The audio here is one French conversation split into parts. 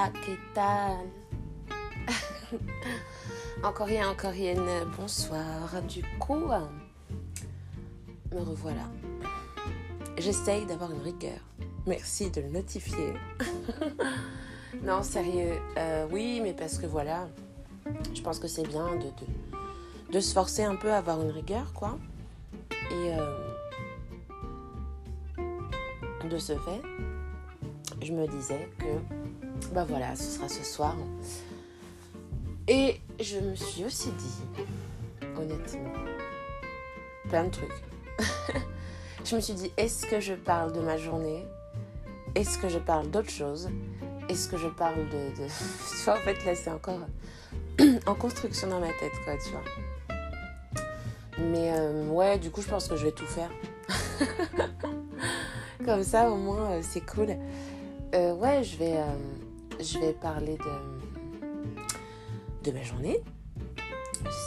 Hola, ¿qué tal Encore rien, encore rien, bonsoir. Du coup, me revoilà. J'essaye d'avoir une rigueur. Merci de le notifier. non, sérieux. Euh, oui, mais parce que voilà, je pense que c'est bien de, de, se forcer un peu à avoir une rigueur, quoi. Et euh, de ce fait, je me disais que, bah voilà, ce sera ce soir. Et je me suis aussi dit, honnêtement, plein de trucs. je me suis dit, est-ce que je parle de ma journée? Est-ce que je parle d'autre chose? Est-ce que je parle de... Tu vois, en fait, là, c'est encore en construction dans ma tête, quoi, tu vois. Mais euh, ouais, du coup, je pense que je vais tout faire. Comme ça, au moins, euh, c'est cool. Euh, ouais, je vais, je vais parler de, de ma journée.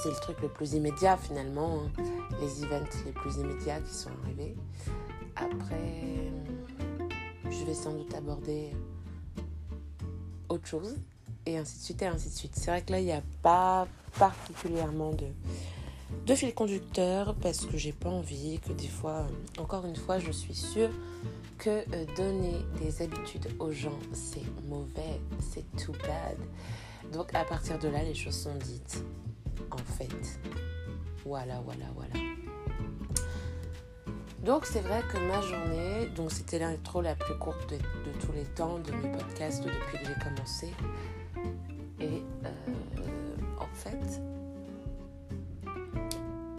C'est le truc le plus immédiat, finalement. Hein. Les events les plus immédiats qui sont arrivés. Après, je vais sans doute aborder autre chose. Et ainsi de suite, et ainsi de suite. C'est vrai que là, il n'y a pas particulièrement de de fil conducteur parce que j'ai pas envie que des fois, encore une fois, je suis sûre que euh, donner des habitudes aux gens, c'est mauvais, c'est too bad. Donc à partir de là, les choses sont dites. En fait, voilà, voilà, voilà. Donc c'est vrai que ma journée, donc c'était l'intro la plus courte de, tous les temps de mes podcasts depuis que j'ai commencé. Et euh, en fait,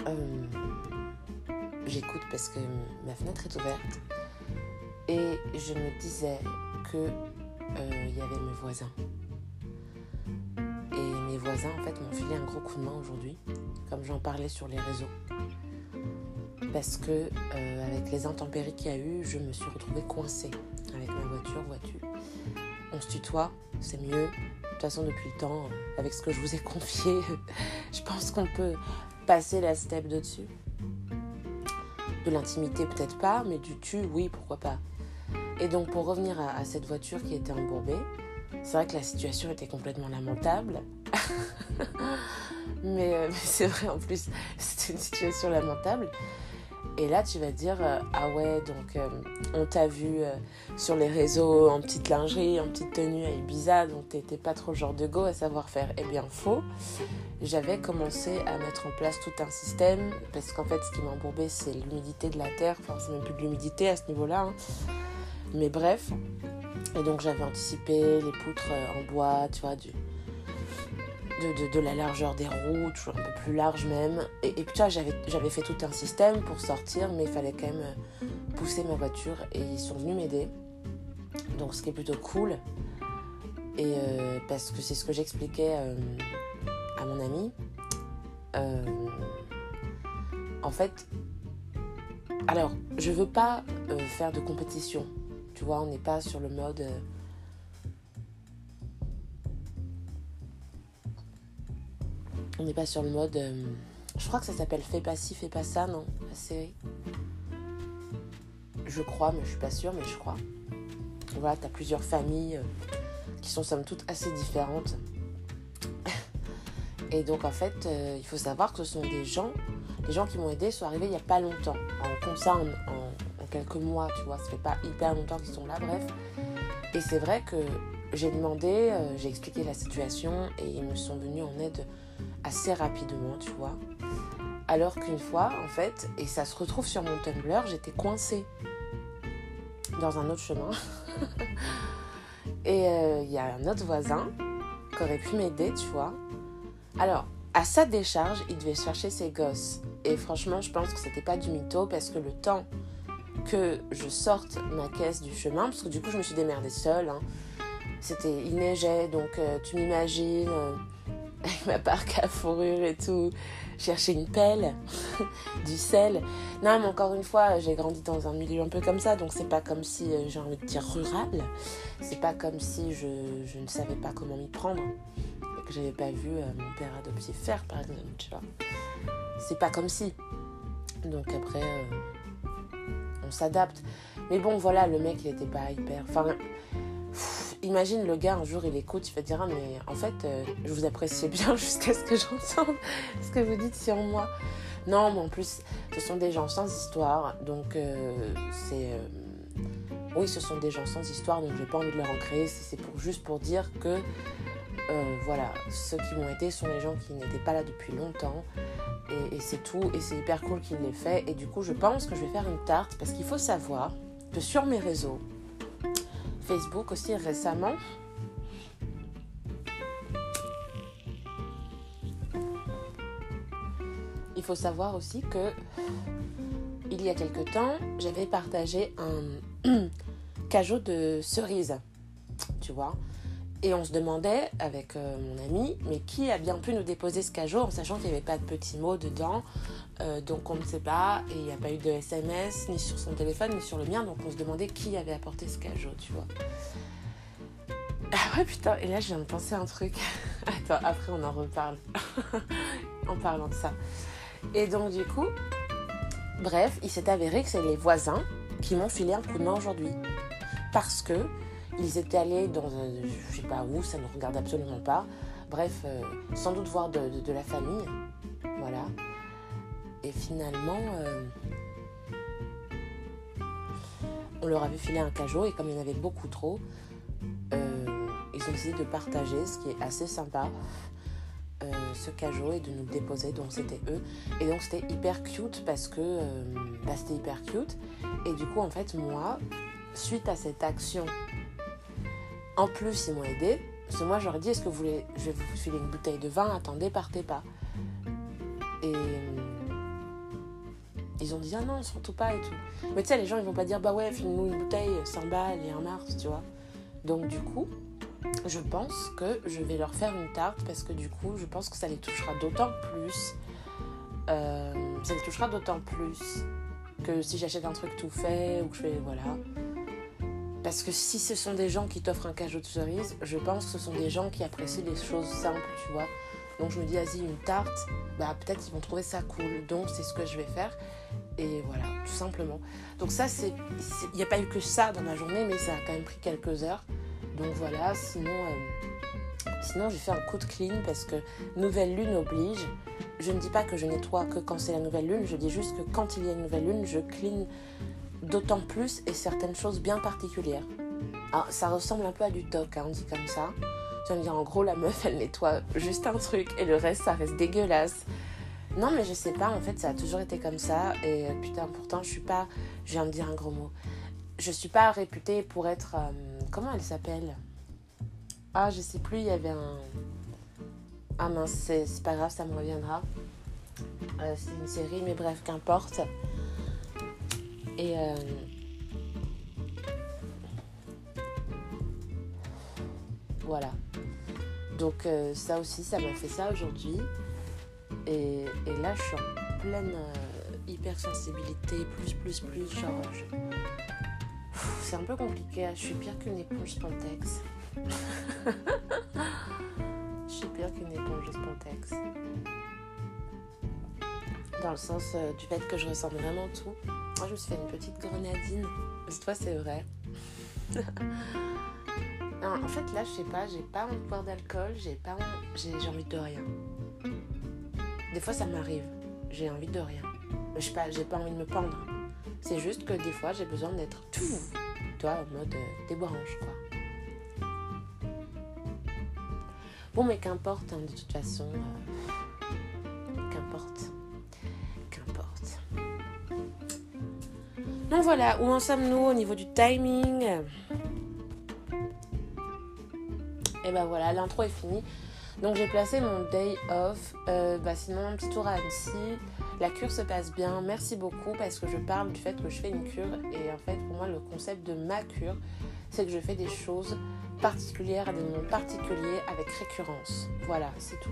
euh, j'écoute parce que ma fenêtre est ouverte et je me disais que euh, il y avait mes voisins. Et mes voisins en fait m'ont filé un gros coup de main aujourd'hui, comme j'en parlais sur les réseaux. Parce que euh, avec les intempéries qu'il y a eu, je me suis retrouvée coincée avec ma voiture, voiture. On se tutoie, c'est mieux. De toute façon, depuis le temps, avec ce que je vous ai confié, je pense qu'on peut passer la step de dessus. De l'intimité peut-être pas, mais du tu, oui, pourquoi pas. Et donc pour revenir à, cette voiture qui était embourbée, c'est vrai que la situation était complètement lamentable. euh, mais c'est vrai en plus, c'était une situation lamentable. Et là, tu vas dire, euh, ah ouais, donc euh, on t'a vu sur les réseaux en petite lingerie, en petite tenue à Ibiza, donc t'étais pas trop genre de go à savoir faire. Eh bien, faux j'avais commencé à mettre en place tout un système parce qu'en fait, ce qui m'a embourbé, c'est l'humidité de la terre. Enfin, c'est même plus de l'humidité à ce niveau-là. Hein. Mais bref. Et donc, j'avais anticipé les poutres euh, en bois, tu vois, du, de, de, la largeur des roues, toujours un peu plus large même. Et, puis, j'avais fait tout un système pour sortir, mais il fallait quand même euh, pousser ma voiture et ils sont venus m'aider. Donc, ce qui est plutôt cool. Et euh, parce que c'est ce que j'expliquais à mon ami, euh, en fait, alors, je veux pas euh, faire de compétition. Tu vois, on n'est pas sur le mode. On n'est pas sur le mode. je crois que ça s'appelle Fais pas ci, fais pas ça, non La série. Je crois, mais je suis pas sûre, mais je crois. Voilà, t'as plusieurs familles qui sont somme toute assez différentes. Et donc en fait, euh, il faut savoir que ce sont des gens, les gens qui m'ont aidé sont arrivés il n'y a pas longtemps. En, comme ça, en, quelques mois, tu vois, ça fait pas hyper longtemps qu'ils sont là, bref. Et c'est vrai que j'ai demandé, euh, j'ai expliqué la situation et ils me sont venus en aide assez rapidement, tu vois. Alors qu'une fois, en fait, et ça se retrouve sur mon Tumblr, j'étais coincée dans un autre chemin. et euh, il y a un autre voisin qui aurait pu m'aider, tu vois. Alors, à sa décharge, il devait chercher ses gosses. Et franchement, je pense que c'était pas du mytho parce que le temps que je sorte ma caisse du chemin, parce que du coup, je me suis démerdée seule. Hein. C'était, il neigeait, donc euh, tu m'imagines, euh, avec ma parc à fourrure et tout, chercher une pelle, du sel. Non, mais encore une fois, j'ai grandi dans un milieu un peu comme ça, donc c'est pas comme si, euh, j'ai envie de dire rural, c'est pas comme si je, je ne savais pas comment m'y prendre que j'avais pas vu euh, mon père adoptif faire, par exemple, tu vois. C'est pas comme si. Donc après, euh, on s'adapte. Mais bon, voilà, le mec, il était pas hyper. Enfin, imagine le gars un jour il écoute, il va dire ah, mais en fait euh, je vous apprécie bien jusqu'à ce que j'entende ce que vous dites sur moi. Non, mais en plus ce sont des gens sans histoire, donc euh, c'est euh, oui ce sont des gens sans histoire, donc j'ai pas envie de leur en créer. C'est pour juste pour dire que voilà ceux qui m'ont été sont les gens qui n'étaient pas là depuis longtemps et, et c'est tout et c'est hyper cool qu'il l'ait fait et du coup je pense que je vais faire une tarte parce qu'il faut savoir que sur mes réseaux Facebook aussi récemment. Il faut savoir aussi que il y a quelque temps, j'avais partagé un cajot de cerises, tu vois. Et on se demandait avec euh, mon ami, mais qui a bien pu nous déposer ce cajot en sachant qu'il n'y avait pas de petits mots dedans. Euh, donc on ne sait pas, et il n'y a pas eu de SMS, ni sur son téléphone, ni sur le mien. Donc on se demandait qui avait apporté ce cajot, tu vois. Ah ouais, putain, et là je viens de penser un truc. Attends, après on en reparle. en parlant de ça. Et donc du coup, bref, il s'est avéré que c'est les voisins qui m'ont filé un coup de main aujourd'hui. Parce que ils étaient allés dans un, je sais pas où, ça ne regarde absolument pas. Bref, euh, sans doute voir de, la famille. Finalement, euh, on leur avait filé un cajot et comme il y en avait beaucoup trop, euh, ils ont décidé de partager, ce qui est assez sympa, ce cajot et de nous le déposer. Donc c'était eux. Et donc c'était hyper cute parce que bah, c'était hyper cute. Et du coup, en fait, moi, suite à cette action en plus, ils m'ont aidé. Parce que moi, j'aurais dit, est-ce que vous voulez, je vais vous filer une bouteille de vin, attendez, partez pas. Ils ont dit, ah non, surtout pas et tout. Mais tu sais, les gens, ils vont pas dire, bah ouais, file-nous une bouteille, 100 balles et un mars, tu vois. Donc du coup, je pense que je vais leur faire une tarte parce que du coup, je pense que ça les touchera d'autant plus. Euh, ça les touchera d'autant plus que si j'achète un truc tout fait ou que je fais, voilà. Parce que si ce sont des gens qui t'offrent un cajot de cerise, je pense que ce sont des gens qui apprécient les choses simples, tu vois. Donc je me dis, vas-y, une tarte, bah peut-être ils vont trouver ça cool. Donc c'est ce que je vais faire. Et voilà, tout simplement. Donc ça, c'est... Il n'y a pas eu que ça dans ma journée, mais ça a quand même pris quelques heures. Donc voilà, sinon... Euh, sinon, j'ai fait un coup de clean parce que nouvelle lune oblige. Je ne dis pas que je nettoie que quand c'est la nouvelle lune, je dis juste que quand il y a une nouvelle lune, je clean d'autant plus et certaines choses bien particulières. Alors, ça ressemble un peu à du toc, hein, on dit comme ça. Tu me dire, en gros, la meuf, elle nettoie juste un truc et le reste, ça reste dégueulasse. Non, mais je sais pas, en fait, ça a toujours été comme ça. Et euh, putain, pourtant, je suis pas. Je viens de dire un gros mot. Je suis pas réputée pour être. Euh, comment elle s'appelle? Ah, je sais plus, il y avait un. Ah mince, c'est pas grave, ça me reviendra. Euh, c'est une série, mais bref, qu'importe. Et euh, voilà. Donc euh, ça aussi, ça m'a fait ça aujourd'hui. Et, là, je suis en pleine euh, hypersensibilité, plus, plus, plus. C'est un peu compliqué. Je suis pire qu'une éponge spontex. je suis pire qu'une éponge spontex. Dans le sens du fait que je ressens vraiment tout. Moi, je me suis fait une petite grenadine. Fois, c'est vrai. en fait, là, je sais pas, j'ai pas envie de boire d'alcool, j'ai pas j'ai envie de rien. Des fois, ça m'arrive, j'ai envie de rien. Je sais pas, j'ai pas envie de me pendre. C'est juste que des fois, j'ai besoin d'être tout, toi, en mode euh, débranche, quoi. Bon, mais qu'importe, hein, de toute façon. Euh, qu'importe. Donc voilà, où en sommes-nous au niveau du timing? Et ben voilà, l'intro est finie. Donc j'ai placé mon day off. Euh, bah sinon, un petit tour à Annecy. La cure se passe bien. Merci beaucoup parce que je parle du fait que je fais une cure. Et en fait, pour moi, le concept de ma cure, c'est que je fais des choses particulières à des moments particuliers avec récurrence. Voilà, c'est tout.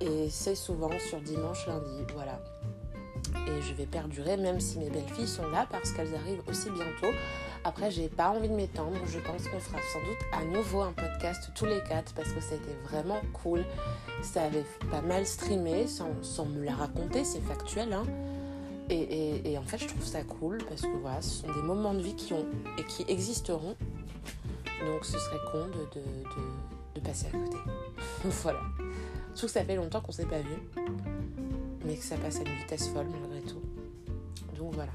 Et c'est souvent sur dimanche, lundi. Voilà et je vais perdurer même si mes belles filles sont là parce qu'elles arrivent aussi bientôt. Après, j'ai pas envie de m'étendre. Je pense qu'on fera sans doute à nouveau un podcast tous les quatre parce que c'était vraiment cool. Ça avait pas mal streamé sans, me la raconter, c'est factuel. Hein. Et, en fait, je trouve ça cool parce que voilà, ce sont des moments de vie qui ont et qui existeront. Donc ce serait con de, de, de, passer à côté. voilà. Surtout que ça fait longtemps qu'on s'est pas vu. Mais que ça passe à une vitesse folle malgré tout. Donc voilà.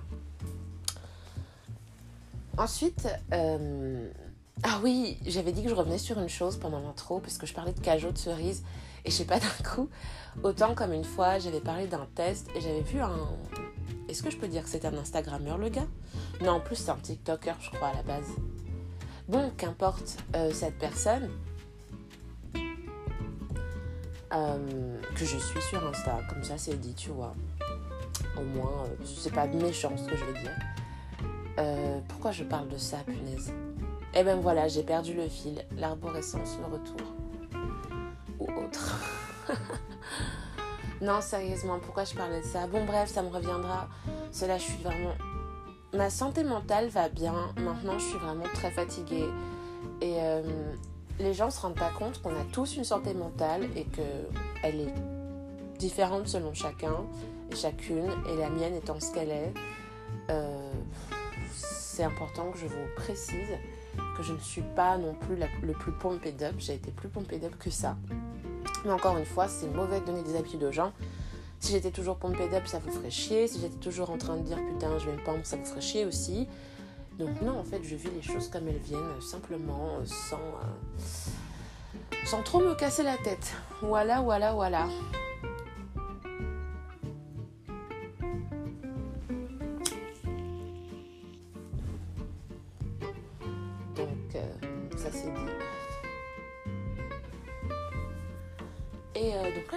Ensuite, euh, ah oui, j'avais dit que je revenais sur une chose pendant l'intro parce que je parlais de cajot de cerise et je sais pas d'un coup, autant comme une fois j'avais parlé d'un test et j'avais vu un. Est-ce que je peux dire que c'est un Instagrammeur le gars? Non, en plus c'est un TikToker je crois à la base. Bon, qu'importe euh, cette personne euh, que je suis sur Insta, comme ça c'est dit, tu vois. Au moins, c'est pas méchant ce que je vais dire. Euh, pourquoi je parle de ça, punaise? Eh ben voilà, j'ai perdu le fil, l'arborescence, le retour. Ou autre. non, sérieusement, pourquoi je parlais de ça? Bon, bref, ça me reviendra. Cela, je suis vraiment. Ma santé mentale va bien. Maintenant, je suis vraiment très fatiguée. Et euh, les gens se rendent pas compte qu'on a tous une santé mentale et qu'elle est différente selon chacun chacune. Et la mienne étant ce qu'elle est. Euh, c'est important que je vous précise que je ne suis pas non plus le plus pompé d'up. J'ai été plus pompé d'up que ça. Mais encore une fois, c'est mauvais de donner des habitudes aux gens. Si j'étais toujours pompé d'up, ça vous ferait chier. Si j'étais toujours en train de dire putain, je vais me pomper, ça vous ferait chier aussi. Donc non, en fait, je vis les choses comme elles viennent, simplement, sans, euh, sans trop me casser la tête. Voilà, voilà, voilà.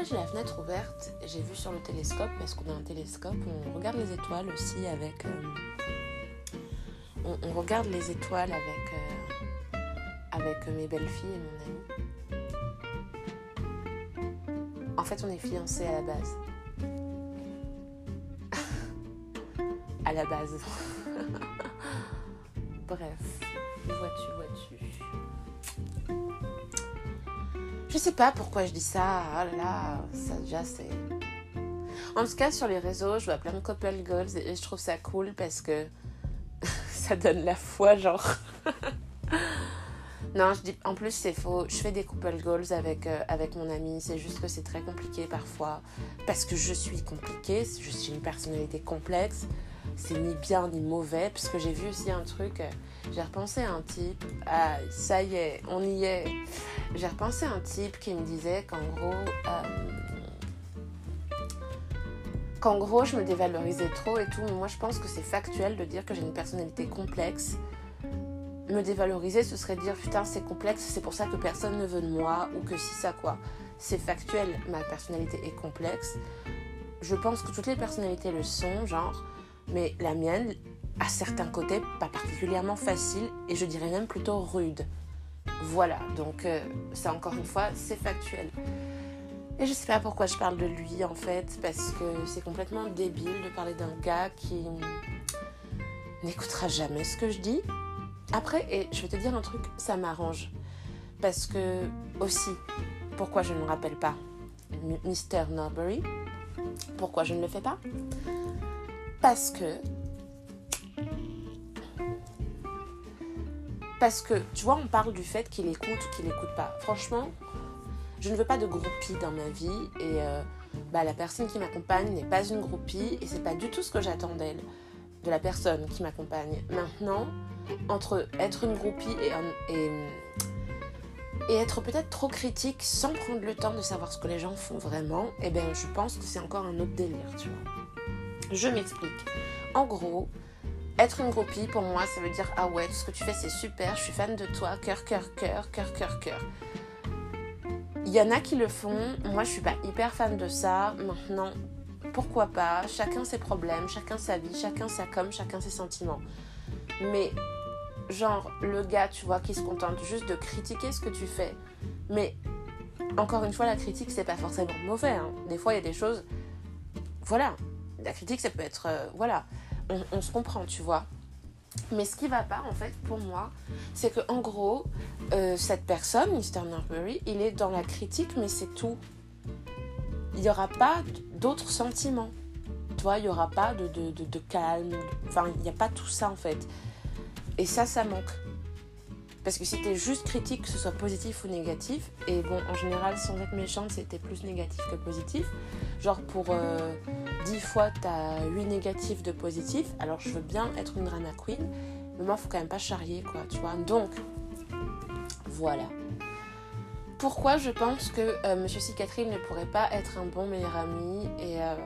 J'ai la fenêtre ouverte, j'ai vu sur le télescope, parce qu'on a un télescope, on regarde les étoiles aussi avec... Euh, on, regarde les étoiles avec, euh, avec mes belles-filles et mon ami. En fait, on est fiancés à la base. à la base. Bref, vois-tu, vois-tu. Je sais pas pourquoi je dis ça. Oh là là, ça déjà c'est. En tout cas, sur les réseaux, je vois plein de couple goals et je trouve ça cool parce que ça donne la foi, genre. non, je dis, en plus, c'est faux. Je fais des couple goals avec, euh, avec mon ami. C'est juste que c'est très compliqué parfois parce que je suis compliquée. Je suis une personnalité complexe c'est ni bien ni mauvais, parce que j'ai vu aussi un truc, euh, j'ai repensé à un type, ah, ça y est, on y est. J'ai repensé à un type qui me disait qu'en gros, euh, qu'en gros, je me dévalorisais trop et tout. Mais moi, je pense que c'est factuel de dire que j'ai une personnalité complexe. Me dévaloriser, ce serait dire putain, c'est complexe, c'est pour ça que personne ne veut de moi, ou que si ça quoi. C'est factuel, ma personnalité est complexe. Je pense que toutes les personnalités le sont, genre mais la mienne, à certains côtés, pas particulièrement facile et je dirais même plutôt rude. Voilà, donc euh, ça encore une fois, c'est factuel. Et je sais pas pourquoi je parle de lui en fait, parce que c'est complètement débile de parler d'un gars qui n'écoutera jamais ce que je dis. Après, et je vais te dire un truc, ça m'arrange. Parce que aussi, pourquoi je ne me rappelle pas? Mr. Norbury Pourquoi je ne le fais pas? Parce que. Parce que, tu vois, on parle du fait qu'il écoute ou qu'il n'écoute pas. Franchement, je ne veux pas de groupie dans ma vie et euh, bah, la personne qui m'accompagne n'est pas une groupie et c'est pas du tout ce que j'attends d'elle, de la personne qui m'accompagne. Maintenant, entre être une groupie et, et, être peut-être trop critique sans prendre le temps de savoir ce que les gens font vraiment, eh bien, je pense que c'est encore un autre délire, tu vois. Je m'explique. En gros, être une groupie, pour moi, ça veut dire Ah ouais, tout ce que tu fais, c'est super, je suis fan de toi, cœur, cœur, cœur, cœur, cœur, cœur. Il y en a qui le font, moi je suis pas hyper fan de ça. Maintenant, pourquoi pas? Chacun ses problèmes, chacun sa vie, chacun sa com, chacun ses sentiments. Mais, genre, le gars, tu vois, qui se contente juste de critiquer ce que tu fais. Mais, encore une fois, la critique, c'est pas forcément mauvais. Hein. Des fois, il y a des choses. Voilà, la critique, ça peut être. Euh, voilà, on, se comprend, tu vois. Mais ce qui va pas, en fait, pour moi, c'est que en gros, euh, cette personne, Mr. Norbury, il est dans la critique, mais c'est tout. Il n'y aura pas d'autres sentiments. Tu vois, il n'y aura pas de, de, de, calme. Enfin, il n'y a pas tout ça, en fait. Et ça, ça manque. Parce que si t'es juste critique, que ce soit positif ou négatif, et bon, en général, sans être méchante, c'était plus négatif que positif. Genre, pour euh, 10 fois, t'as 8 négatifs de positifs, alors je veux bien être une drama queen, mais moi, faut quand même pas charrier, quoi, tu vois. Donc, voilà. Pourquoi je pense que euh, Monsieur Cicatrine ne pourrait pas être un bon meilleur ami et, euh,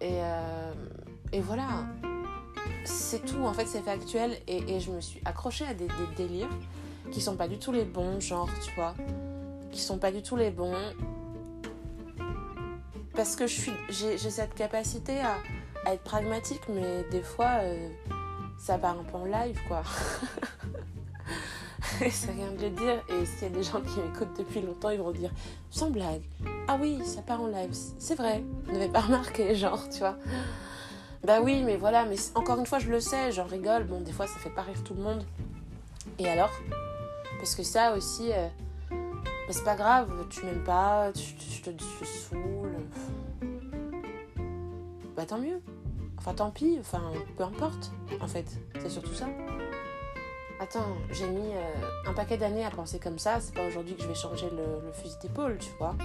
et, euh, et voilà c'est tout, en fait, c'est factuel. Et, et, je me suis accrochée à des, délires qui sont pas du tout les bons, genre, tu vois. Qui sont pas du tout les bons. Parce que je j'ai, cette capacité à, être pragmatique, mais des fois, euh, ça part un peu en live, quoi. c'est rien de le dire. Et s'il y a des gens qui m'écoutent depuis longtemps, ils vont dire sans blague. Ah oui, ça part en live. C'est vrai. Vous n'avez pas remarqué, genre, tu vois. Bah oui, mais voilà, mais encore une fois, je le sais, j'en rigole. Bon, des fois, ça fait pas rire tout le monde. Et alors? Parce que ça aussi, euh, bah, c'est pas grave, tu m'aimes pas, je te, te saoule. Bah tant mieux. Enfin, tant pis, enfin, peu importe, en fait. C'est surtout ça. Attends, j'ai mis euh, un paquet d'années à penser comme ça, c'est pas aujourd'hui que je vais changer le, le fusil d'épaule, tu vois.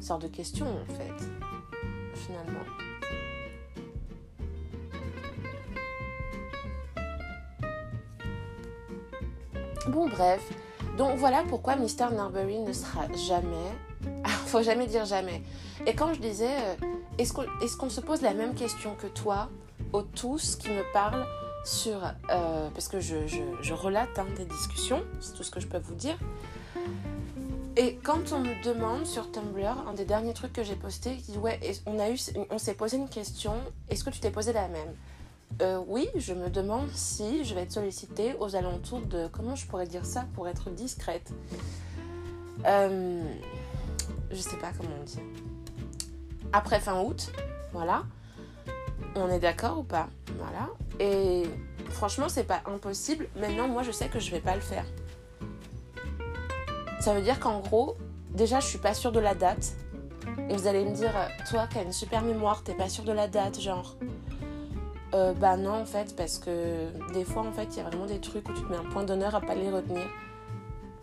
Sort de question, en fait, finalement. Bon, bref. Donc voilà pourquoi Mr. Norbury ne sera jamais. faut jamais dire jamais. Et quand je disais, euh, est-ce qu'on se pose la même question que toi, aux tous qui me parlent sur. Euh, parce que je, relate hein, des discussions, c'est tout ce que je peux vous dire. Et quand on me demande sur Tumblr, un des derniers trucs que j'ai posté, dit Ouais, on, on s'est posé une question, est-ce que tu t'es posé la même? Euh, oui, je me demande si je vais être sollicitée aux alentours de... Comment je pourrais dire ça pour être discrète euh, Je sais pas comment dire. Après fin août, voilà. On est d'accord ou pas? Voilà. Et franchement, c'est pas impossible. Maintenant, moi, je sais que je vais pas le faire. Ça veut dire qu'en gros, déjà, je suis pas sûre de la date. Et vous allez me dire, toi qui as une super mémoire, t'es pas sûre de la date, genre euh, bah non en fait parce que des fois en fait il y a vraiment des trucs où tu te mets un point d'honneur à pas les retenir.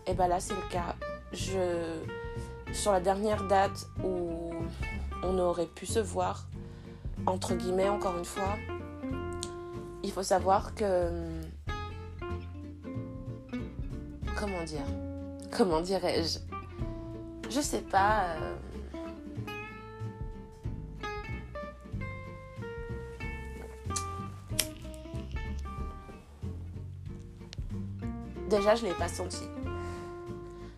Et bah là c'est le cas. Je sur la dernière date où on aurait pu se voir entre guillemets encore une fois il faut savoir que comment dire comment dirais-je? Je sais pas euh Déjà, je ne l'ai pas senti.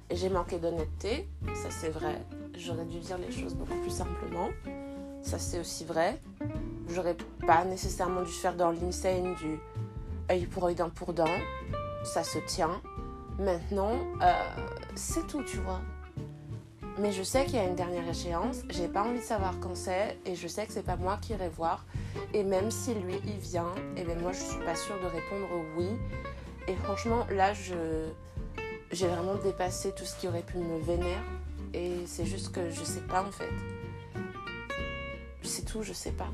J'ai manqué d'honnêteté, ça c'est vrai. J'aurais dû dire les choses beaucoup plus simplement. Ça c'est aussi vrai. J'aurais pas nécessairement dû faire dans l'insane du œil pour œil, dent pour dent. Ça se tient. Maintenant, euh, c'est tout, tu vois. Mais je sais qu'il y a une dernière échéance, j'ai pas envie de savoir quand c'est, et je sais que c'est pas moi qui irai voir. Et même si lui il vient, et eh bien moi je suis pas sûre de répondre oui, et franchement, là, je, j'ai vraiment dépassé tout ce qui aurait pu me vénérer. Et c'est juste que je sais pas en fait. C'est tout, je sais pas.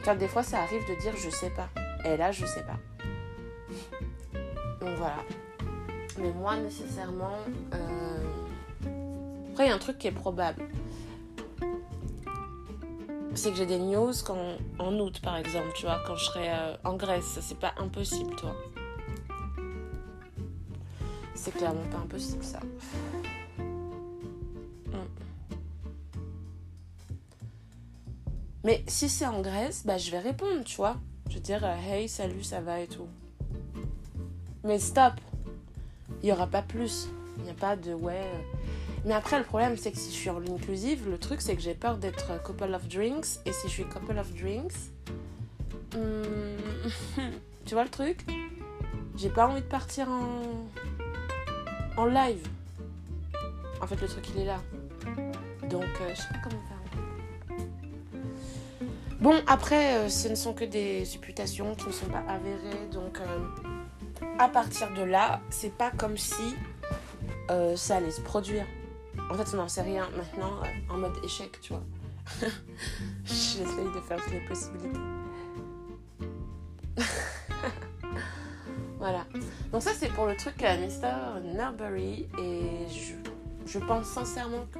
Enfin, des fois, ça arrive de dire je sais pas. Et là, je sais pas. Donc voilà. Mais moi, nécessairement. Euh... Après, il y a un truc qui est probable. C'est que j'ai des news quand, en août, par exemple, tu vois, quand je serai euh, en Grèce. C'est pas impossible, toi c'est clairement pas impossible ça. Mais si c'est en Grèce, bah je vais répondre, tu vois. Je vais dire euh, hey, salut, ça va et tout. Mais stop. Il y aura pas plus. Il n'y a pas de ouais. Mais après, le problème, c'est que si je suis en inclusive, le truc, c'est que j'ai peur d'être couple of drinks. Et si je suis couple of drinks, hmm, tu vois le truc? J'ai pas envie de partir en en live. En fait, le truc, il est là. Donc, euh, je sais pas comment faire. Bon, après, euh, ce ne sont que des supputations qui ne sont pas avérées. Donc, euh, à partir de là, c'est pas comme si ça allait se produire. En fait, on n'en sait rien maintenant en mode échec, tu vois. J'essaye de faire toutes les possibilités. voilà. Donc ça c'est pour le truc à Mr. Nurbury et je, pense sincèrement que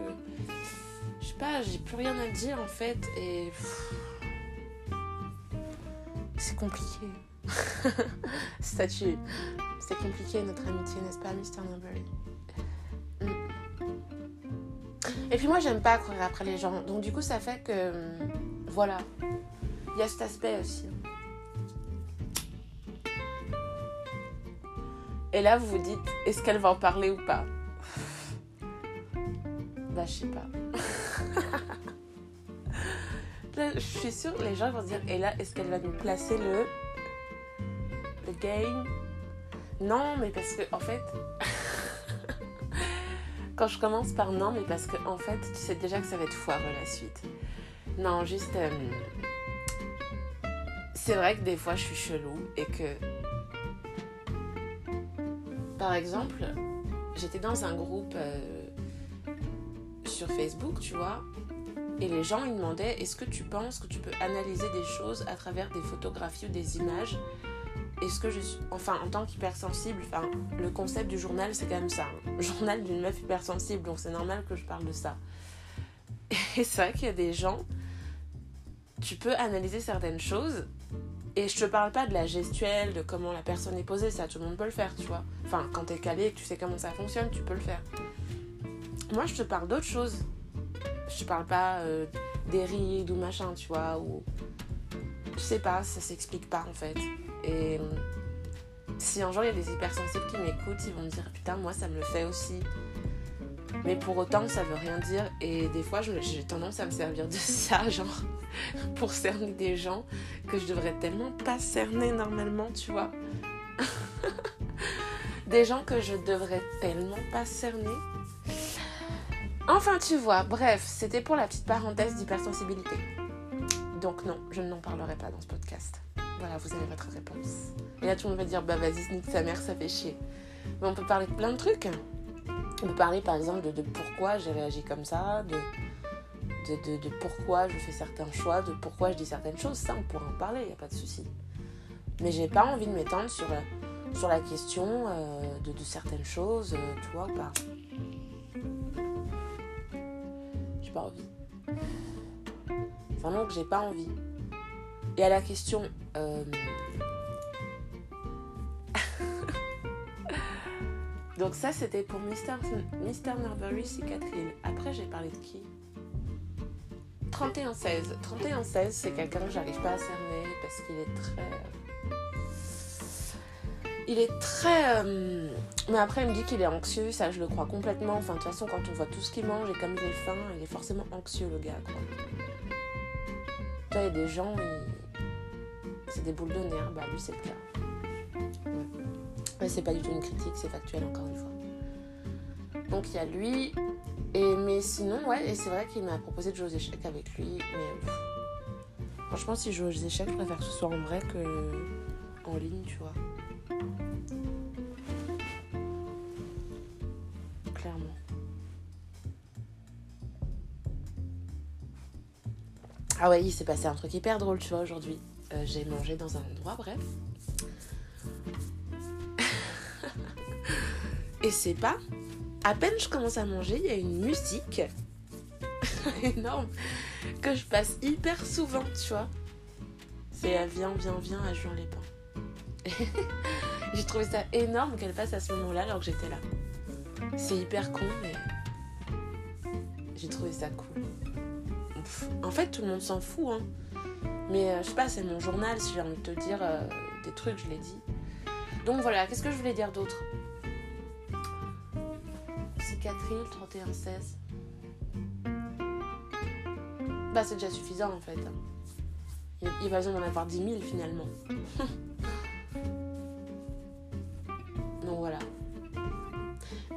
je sais pas, j'ai plus rien à dire en fait et c'est compliqué. Statue. C'est compliqué notre amitié, n'est-ce pas, Mr. Nurbury mm. Et puis moi, j'aime pas courir après les gens. Donc du coup, ça fait que... Voilà. Il y a cet aspect aussi. Et là, vous vous dites, est-ce qu'elle va en parler ou pas? Bah, je sais pas. je suis sûre, les gens vont se dire, et là, est-ce qu'elle va nous placer le le game? Non, mais parce que, en fait, quand je commence par non, mais parce que, en fait, tu sais déjà que ça va être foireux la suite. Non, juste. Euh, c'est vrai que des fois, je suis chelou et que. Par exemple, j'étais dans un groupe euh, sur Facebook, tu vois, et les gens ils demandaient est-ce que tu penses que tu peux analyser des choses à travers des photographies ou des images? Est-ce que je suis. Enfin, en tant qu'hypersensible, le concept du journal, c'est quand même ça. Hein. Journal d'une meuf hypersensible, donc c'est normal que je parle de ça. Et c'est vrai qu'il y a des gens. Tu peux analyser certaines choses. Et je te parle pas de la gestuelle, de comment la personne est posée, ça tout le monde peut le faire, tu vois. Enfin, quand t'es calé et que tu sais comment ça fonctionne, tu peux le faire. Moi, je te parle d'autres choses. Je te parle pas euh, des rides ou machin, tu vois, ou. Je sais pas, ça s'explique pas en fait. Et si un jour il y a des hypersensibles qui m'écoutent, ils vont me dire putain, moi ça me le fait aussi. Mais pour autant, ça veut rien dire. Et des fois, j'ai tendance à me servir de ça, genre, pour cerner des gens que je devrais tellement pas cerner normalement, tu vois. des gens que je devrais tellement pas cerner. Enfin, tu vois, bref, c'était pour la petite parenthèse d'hypersensibilité. Donc non, je n'en parlerai pas dans ce podcast. Voilà, vous avez votre réponse. Et là, tout le monde va dire, bah vas-y, nique sa mère, ça fait chier. Mais on peut parler de plein de trucs. On peut parler par exemple de, pourquoi j'ai réagi comme ça, de, de, pourquoi je fais certains choix, de pourquoi je dis certaines choses. Ça, on pourrait en parler, il n'y a pas de souci. Mais j'ai pas envie de m'étendre sur, sur la question euh, de, certaines choses, euh, tu vois, pas. J'ai pas envie. Vraiment que j'ai pas envie. Et à la question. Euh, Donc, ça, c'était pour Mister, Mister Nervery Cicatrine. Après, j'ai parlé de qui? 31-16. 31-16, c'est quelqu'un que j'arrive pas à cerner parce qu'il est très. Il est très. Euh, mais après, il me dit qu'il est anxieux, ça je le crois complètement. Enfin, de toute façon, quand on voit tout ce qu'il mange et comme il est faim, il est forcément anxieux, le gars, quoi. il y a des gens, c'est des boules de nerfs. Bah, lui, c'est le cas. Mais c'est pas du tout une critique, c'est factuel, encore une fois. Donc, il y a lui. Et, mais sinon, ouais, et c'est vrai qu'il m'a proposé de jouer aux échecs avec lui. Mais franchement, si je joue aux échecs, je préfère que ce soit en vrai que en ligne, tu vois. Clairement. Ah ouais, il s'est passé un truc hyper drôle, tu vois, aujourd'hui. Euh, j'ai mangé dans un endroit, bref. Et c'est pas, à peine je commence à manger, il y a une musique énorme que je passe hyper souvent, tu vois. C'est Viens, viens, viens à Juin les Pins. j'ai trouvé ça énorme qu'elle passe à ce moment-là alors que j'étais là. C'est hyper con, mais j'ai trouvé ça cool. En fait, tout le monde s'en fout, hein. Mais euh, je sais pas, c'est mon journal, si j'ai envie de te dire euh, des trucs, je l'ai dit. Donc voilà, qu'est-ce que je voulais dire d'autre? Cicatril 3116. Bah c'est déjà suffisant en fait. Il, va besoin d'en avoir 10 000 finalement. Donc voilà.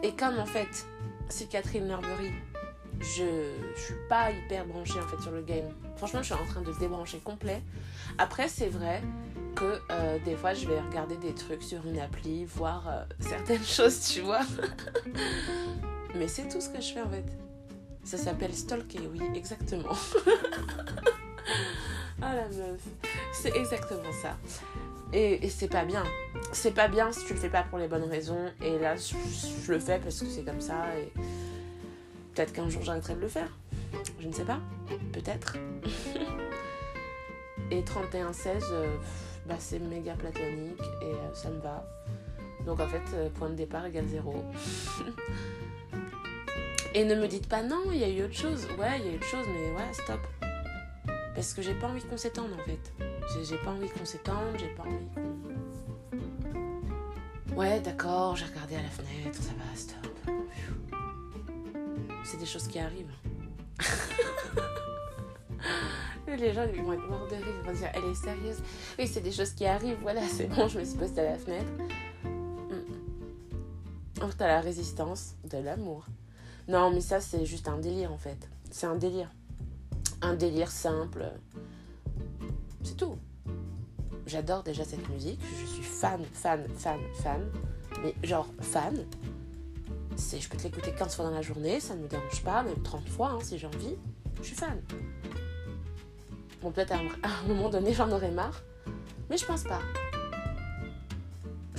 Et comme en fait, Cicatril Nervery, je, je suis pas hyper branchée en fait sur le game. Franchement, je suis en train de débrancher complet. Après, c'est vrai que euh, des fois, je vais regarder des trucs sur une appli, voir euh, certaines choses, tu vois. Mais c'est tout ce que je fais en fait. Ça s'appelle stalker, oui, exactement. ah la meuf, c'est exactement ça. Et, c'est pas bien. c'est pas bien si tu le fais pas pour les bonnes raisons. Et là, je, je le fais parce que c'est comme ça. Et peut-être qu'un jour j'arrêterai de le faire. Je ne sais pas. Peut-être. et 31-16, euh, bah, c'est méga platonique et euh, ça me va. Donc en fait, euh, point de départ égale zéro. et ne me dites pas non, il y a eu autre chose. Ouais, il y a eu autre chose, mais ouais, stop. Parce que j'ai pas envie qu'on s'étende en fait. J'ai- pas envie qu'on s'étende, j'ai pas envie. Ouais, d'accord, j'ai regardé à la fenêtre, ça va, stop. C'est des choses qui arrivent. Les gens vont être morts de rire, ils vont dire elle est sérieuse. Oui, c'est des choses qui arrivent, voilà, c'est bon, je me suis postée à la fenêtre. Oh, t'as la résistance de l'amour. Non, mais ça, c'est juste un délire en fait. C'est un délire. Un délire simple. C'est tout. J'adore déjà cette musique. Je suis fan, fan, fan, fan. Mais genre fan. Je peux te l'écouter 15 fois dans la journée, ça ne me dérange pas, même 30 fois hein, si j'ai envie. Je suis fan. Bon, peut-être à un- moment donné, j'en aurais marre. Mais je pense pas.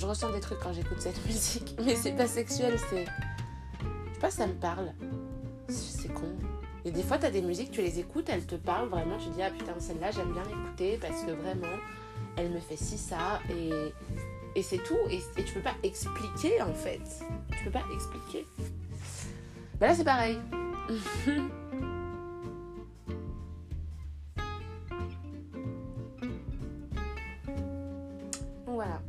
Je ressens des trucs quand j'écoute cette musique. Mais c'est pas sexuel, c'est. Je sais pas, ça me parle. C'est con. Et des fois, t'as des musiques, tu les écoutes, elles te parlent vraiment. Tu dis, ah putain, celle-là, j'aime bien l'écouter parce que vraiment, elle me fait ci, ça. Et, et c'est tout. Et, et tu peux pas expliquer en fait. Tu peux pas expliquer. Bah là, c'est pareil. Voilà.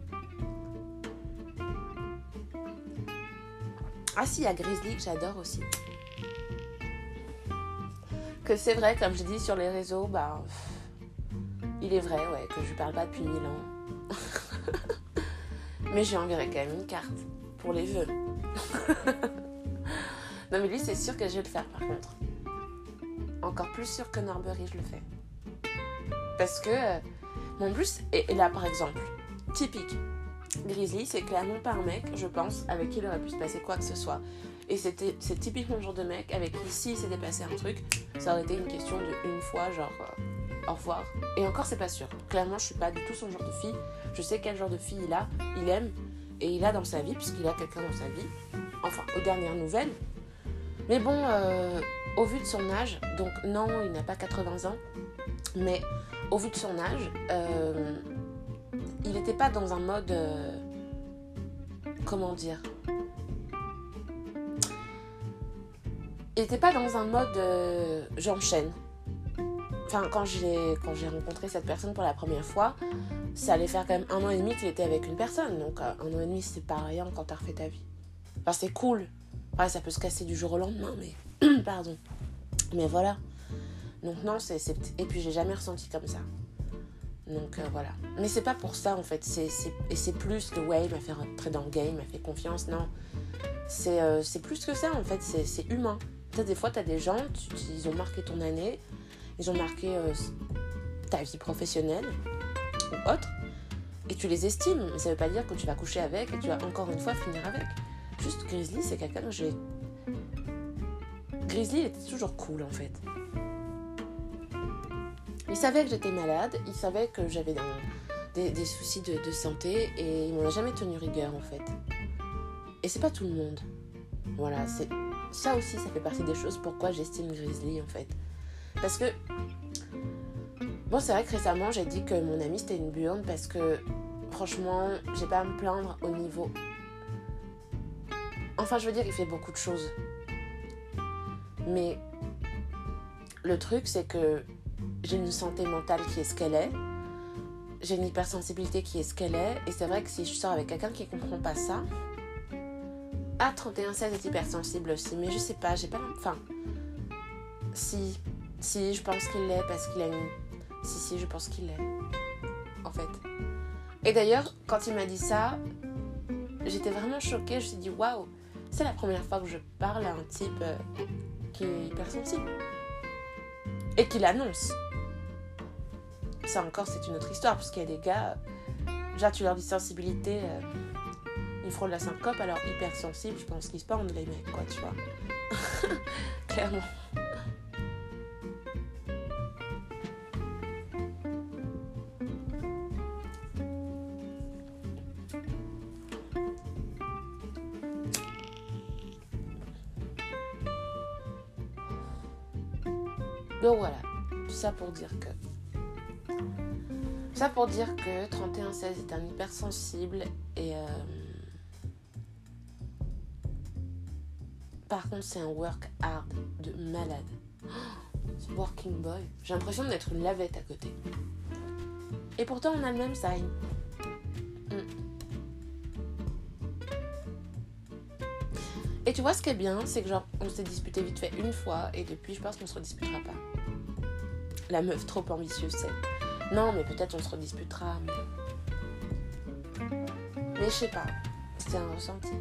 Ah si, il y a Grizzly que j'adore aussi. Que c'est vrai, comme je dis sur les réseaux, bah... Il est vrai, ouais, que je parle pas depuis mille ans. mais j'ai enverrai quand même une carte pour les vœux. non mais lui, c'est sûr que je vais le faire par contre. Encore plus sûr que Norbury, je le fais. Parce que... euh, Mon plus, et, et là par exemple, typique. Grizzly, c'est clairement pas un mec, je pense, avec qui il aurait pu se passer quoi que ce soit. Et c'était, c'est typiquement le genre de mec avec qui, s'il s'était passé un truc, ça aurait été une question de une fois, genre euh, au revoir. Et encore, c'est pas sûr. Clairement, je suis pas du tout son genre de fille. Je sais quel genre de fille il a, il aime, et il a dans sa vie, puisqu'il a quelqu'un dans sa vie. Enfin, aux dernières nouvelles. Mais bon, euh, au vu de son âge, donc non, il n'a pas 80 ans, mais au vu de son âge, euh, il n'était pas dans un mode. euh, comment dire? Il n'était pas dans un mode euh, j'enchaîne. Enfin, quand j'ai, quand j'ai rencontré cette personne pour la première fois, ça allait faire quand même un an et demi qu'il était avec une personne. Donc, euh, un an et demi, c'est pas rien quand t'as refait ta vie. Enfin, c'est cool. Ouais, ça peut se casser du jour au lendemain, mais. Pardon. Mais voilà. Donc, non, c'est. Et puis, j'ai jamais ressenti comme ça. Donc euh, voilà. Mais c'est pas pour ça en fait. C'est- Et c'est plus ouais, il m'a fait rentrer dans le game, m'a fait confiance. Non. C'est, euh, c'est plus que ça en fait. C'est, humain. T'as des fois, t'as des gens, tu- tu- ils ont marqué ton année, ils ont marqué euh, ta vie professionnelle ou autre, et tu les estimes. Mais ça veut pas dire que tu vas coucher avec et tu vas encore une fois finir avec. Juste Grizzly, c'est quelqu'un que j'ai. Grizzly, était toujours cool en fait. Il savait que j'étais malade, il savait que j'avais des, soucis de, santé et il m'en a jamais tenu rigueur en fait. Et c'est pas tout le monde. Voilà, c'est ça aussi, ça fait partie des choses pourquoi j'estime Grizzly en fait. Parce que bon, c'est vrai que récemment j'ai dit que mon ami c'était une burne parce que franchement, j'ai pas à me plaindre au niveau. Enfin, je veux dire, il fait beaucoup de choses. Mais le truc, c'est que j'ai une santé mentale qui est ce qu'elle est. J'ai une hypersensibilité qui est ce qu'elle est. Et c'est vrai que si je sors avec quelqu'un qui comprend pas ça. Ah, 31-16 est hypersensible aussi. Mais je sais pas, j'ai pas. Enfin. Si. Si, je pense qu'il l'est parce qu'il a une. Si, si, je pense qu'il l'est. En fait. Et d'ailleurs, quand il m'a dit ça, j'étais vraiment choquée. Je me suis dit, waouh, c'est la première fois que je parle à un type euh, qui est hypersensible. Et qui l'annonce. Ça encore, c'est une autre histoire, parce qu'il y a des gars, déjà tu leur dis sensibilité, euh, ils frôlent la syncope, alors hypersensible, je pense qu'ils se pendent les mecs, quoi, tu vois. Clairement. Donc voilà, tout ça pour dire que ça pour dire que 31-16 est un hypersensible et euh, par contre c'est un work hard de malade. Oh, working boy. J'ai l'impression d'être une lavette à côté. Et pourtant on a le même sign. Mm. Et tu vois ce qui est bien, c'est que genre on s'est disputé vite fait une fois et depuis je pense qu'on se redisputera pas. La meuf trop ambitieuse c'est. Non, mais peut-être on se redisputera. Mais, je sais pas. C'est un ressenti.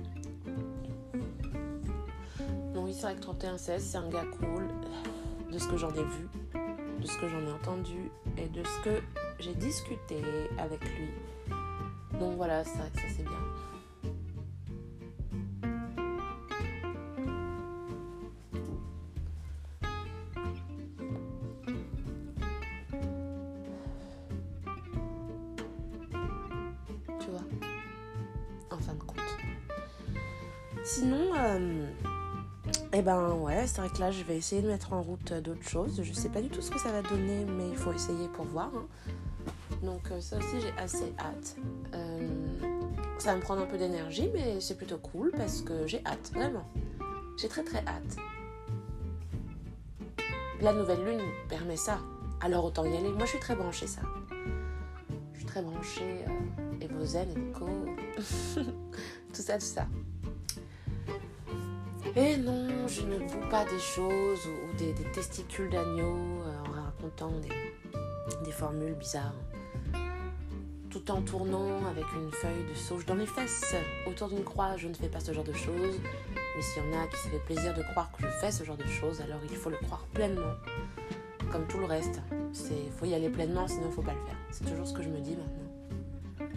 Non, oui, c'est vrai que 31-16, c'est un gars cool. De ce que j'en ai vu, de ce que j'en ai entendu et de ce que j'ai discuté avec lui. Donc voilà, c'est vrai que ça c'est bien. C'est vrai que là je vais essayer de mettre en route d'autres choses. Je sais pas du tout ce que ça va donner, mais il faut essayer pour voir. Hein. Donc euh, ça aussi j'ai assez hâte. Euh, ça va me prendre un peu d'énergie, mais c'est plutôt cool parce que j'ai hâte, vraiment. J'ai très très hâte. La nouvelle lune permet ça. Alors autant y aller. Moi je suis très branchée ça. Je suis très branchée. et vos zen et co. tout ça, tout ça. Et non, je ne boue pas des choses ou, des, testicules d'agneau euh, en racontant des, formules bizarres. Tout en tournant avec une feuille de sauge dans les fesses autour d'une croix, je ne fais pas ce genre de choses. Mais s'il y en a qui se fait plaisir de croire que je fais ce genre de choses, alors il faut le croire pleinement. Comme tout le reste. Il faut y aller pleinement, sinon il ne faut pas le faire. C'est toujours ce que je me dis maintenant.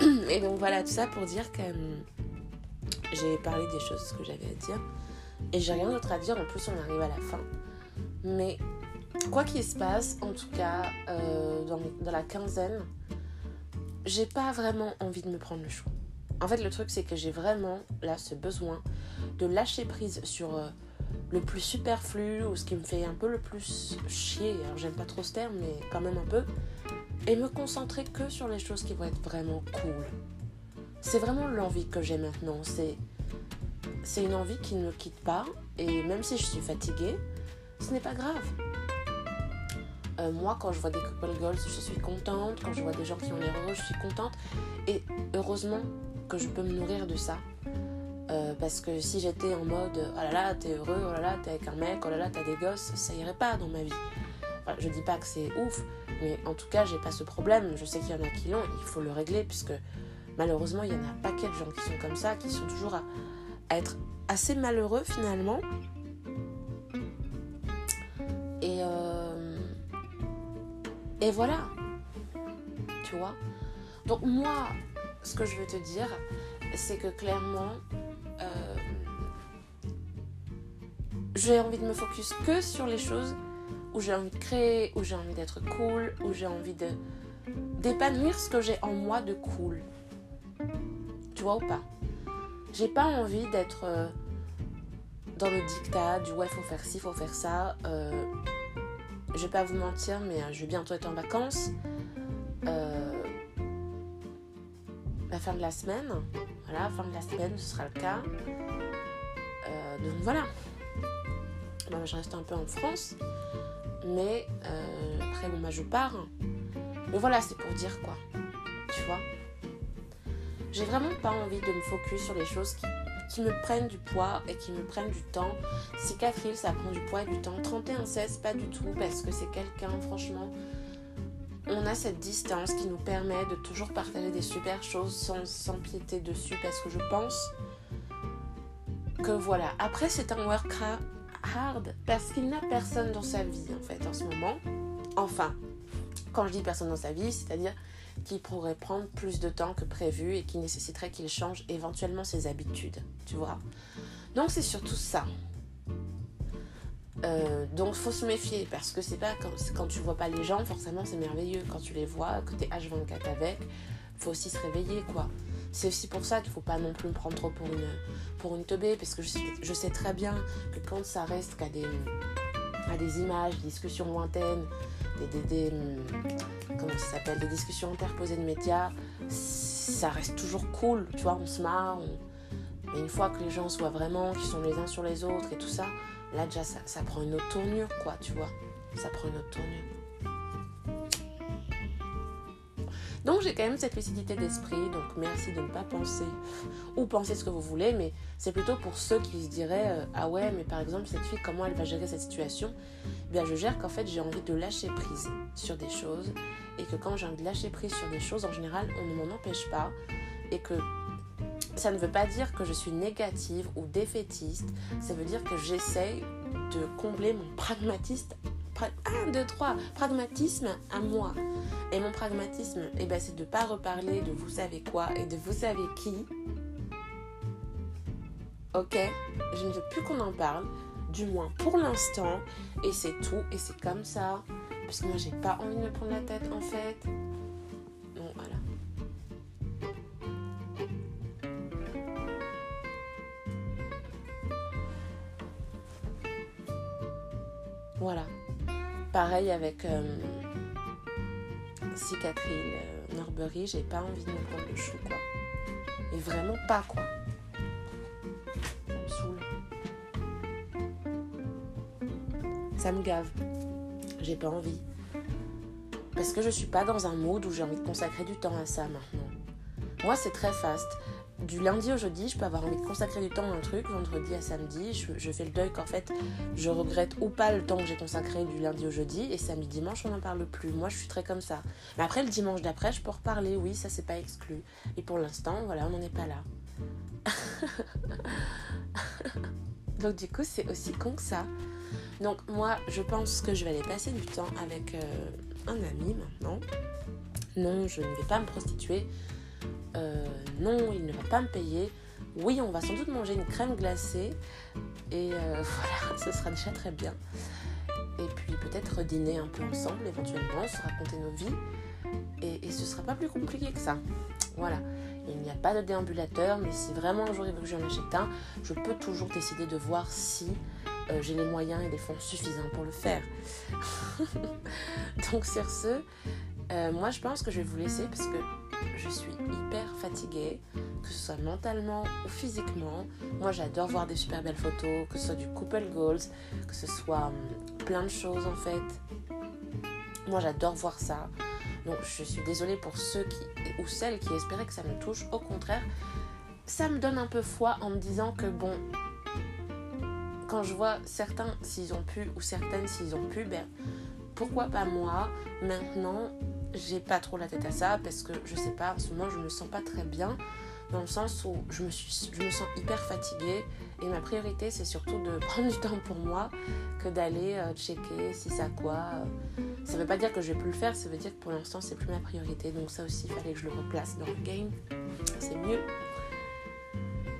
Et donc voilà, tout ça pour dire que hum, j'ai parlé des choses que j'avais à dire. Et j'ai rien d'autre à dire, en plus on arrive à la fin. Mais quoi qu'il se passe, en tout cas, euh, dans, la quinzaine, j'ai pas vraiment envie de me prendre le chou. En fait, le truc, c'est que j'ai vraiment, là, ce besoin de lâcher prise sur euh, le plus superflu ou ce qui me fait un peu le plus chier. Alors, j'aime pas trop ce terme, mais quand même un peu. Et me concentrer que sur les choses qui vont être vraiment cool. C'est vraiment l'envie que j'ai maintenant. C'est, c'est une envie qui ne me quitte pas. Et même si je suis fatiguée, ce n'est pas grave. Euh, moi, quand je vois des couple goals, je suis contente. Quand je vois des gens qui ont l'air heureux, je suis contente. Et heureusement que je peux me nourrir de ça. Euh, parce que si j'étais en mode oh là là, t'es heureux, oh là là, t'es avec un mec, oh là là, t'as des gosses, ça irait pas dans ma vie. je dis pas que c'est ouf, mais en tout cas, j'ai pas ce problème. Je sais qu'il y en a qui l'ont, il faut le régler, puisque Malheureusement, il y en a un paquet de gens qui sont comme ça, qui sont toujours à, être assez malheureux finalement. Et, euh, et voilà. Tu vois? Donc moi, ce que je veux te dire, c'est que clairement, euh, j'ai envie de me focus que sur les choses où j'ai envie de créer, où j'ai envie d'être cool, où j'ai envie d'épanouir ce que j'ai en moi de cool. Tu vois ou pas? J'ai pas envie d'être euh, dans le dictat du ouais, faut faire ci, faut faire ça. Euh, je vais pas vous mentir, mais euh, je vais bientôt être en vacances. la fin de la semaine. Voilà, fin de la semaine, ce sera le cas. donc voilà. je reste un peu en France. Mais après, bon, bah, je pars. Mais voilà, c'est pour dire quoi. J'ai vraiment pas envie de me focus sur les choses qui, me prennent du poids et qui me prennent du temps. Si Catherine, ça prend du poids et du temps. 31-16, pas du tout, parce que c'est quelqu'un, franchement, on a cette distance qui nous permet de toujours partager des super choses sans s'empiéter dessus, parce que je pense que voilà. Après, c'est un work hard, parce qu'il n'a personne dans sa vie, en fait, en ce moment. Enfin, quand je dis personne dans sa vie, c'est-à-dire qui pourrait prendre plus de temps que prévu et qui nécessiterait qu'il change éventuellement ses habitudes, tu vois. Donc c'est surtout ça. Euh, donc faut se méfier parce que c'est pas quand, quand tu vois pas les gens, forcément c'est merveilleux. Quand tu les vois, que t'es H24 avec, faut aussi se réveiller quoi. C'est aussi pour ça qu'il faut pas non plus me prendre trop pour une, pour une teubée parce que je sais, très bien que quand ça reste qu'à des à des images, des discussions lointaines, des, hum, ça s'appelle, des discussions interposées de médias, ça reste toujours cool, tu vois, on se marre. Mais une fois que les gens soient vraiment, qui sont les uns sur les autres et tout ça, là déjà ça, ça prend une autre tournure, quoi, tu vois. Ça prend une autre tournure. Donc j'ai quand même cette lucidité d'esprit, donc merci de ne pas penser ou penser ce que vous voulez, mais c'est plutôt pour ceux qui se diraient euh, ah ouais mais par exemple cette fille comment elle va gérer cette situation? Eh Bien je gère qu'en fait j'ai envie de lâcher prise sur des choses et que quand j'ai envie de lâcher prise sur des choses en général on ne m'en empêche pas et que ça ne veut pas dire que je suis négative ou défaitiste, ça veut dire que j'essaye de combler mon pragmatisme 1, 2, 3, pragmatisme à moi. Et mon pragmatisme, eh ben, c'est de ne pas reparler de vous savez quoi et de vous savez qui. Ok? Je ne veux plus qu'on en parle, du moins pour l'instant. Et c'est tout, et c'est comme ça. Parce que moi, j'ai pas envie de me prendre la tête en fait. Donc voilà. Voilà. Pareil avec euh, Cicatril euh, Norbury, j'ai pas envie de me prendre le chou, quoi. Et vraiment pas, quoi. Ça me saoule. Ça me gave. J'ai pas envie. Parce que je suis pas dans un mood où j'ai envie de consacrer du temps à ça maintenant. Moi, c'est très fast du lundi au jeudi, je peux avoir envie de consacrer du temps à un truc, vendredi à samedi, je, fais le deuil qu'en fait je regrette ou pas le temps que j'ai consacré du lundi au jeudi, et samedi dimanche on n'en parle plus. Moi je suis très comme ça. Mais après le dimanche d'après, je peux reparler, oui, ça c'est pas exclu. Et pour l'instant, voilà, on n'en est pas là. Donc du coup, c'est aussi con que ça. Donc moi, je pense que je vais aller passer du temps avec euh, un ami maintenant. Non, je ne vais pas me prostituer. Euh, non, il ne va pas me payer. Oui, on va sans doute manger une crème glacée. Et euh, voilà, ce sera déjà très bien. Et puis peut-être dîner un peu ensemble éventuellement, se raconter nos vies. Et, et ce sera pas plus compliqué que ça. Voilà. Il n'y a pas de déambulateur, mais si vraiment un jour il veut que j'en achète un, je peux toujours décider de voir si euh, j'ai les moyens et les fonds suffisants pour le faire. Donc sur ce, moi je pense que je vais vous laisser parce que je suis hyper fatiguée, que ce soit mentalement ou physiquement. Moi, j'adore voir des super belles photos, que ce soit du couple goals, que ce soit hum, plein de choses en fait. Moi, j'adore voir ça. Donc, je suis désolée pour ceux qui ou celles qui espéraient que ça me touche. Au contraire, ça me donne un peu foi en me disant que bon, quand je vois certains s'ils ont pu ou certaines s'ils ont pu, ben pourquoi pas moi Maintenant, j'ai pas trop la tête à ça parce que je sais pas, en ce moment je me sens pas très bien dans le sens où je me, sens hyper fatiguée et ma priorité c'est surtout de prendre du temps pour moi que d'aller euh, checker si ça quoi. Ça veut pas dire que je vais plus le faire, ça veut dire que pour l'instant c'est plus ma priorité donc ça aussi il fallait que je le replace dans le game, c'est mieux.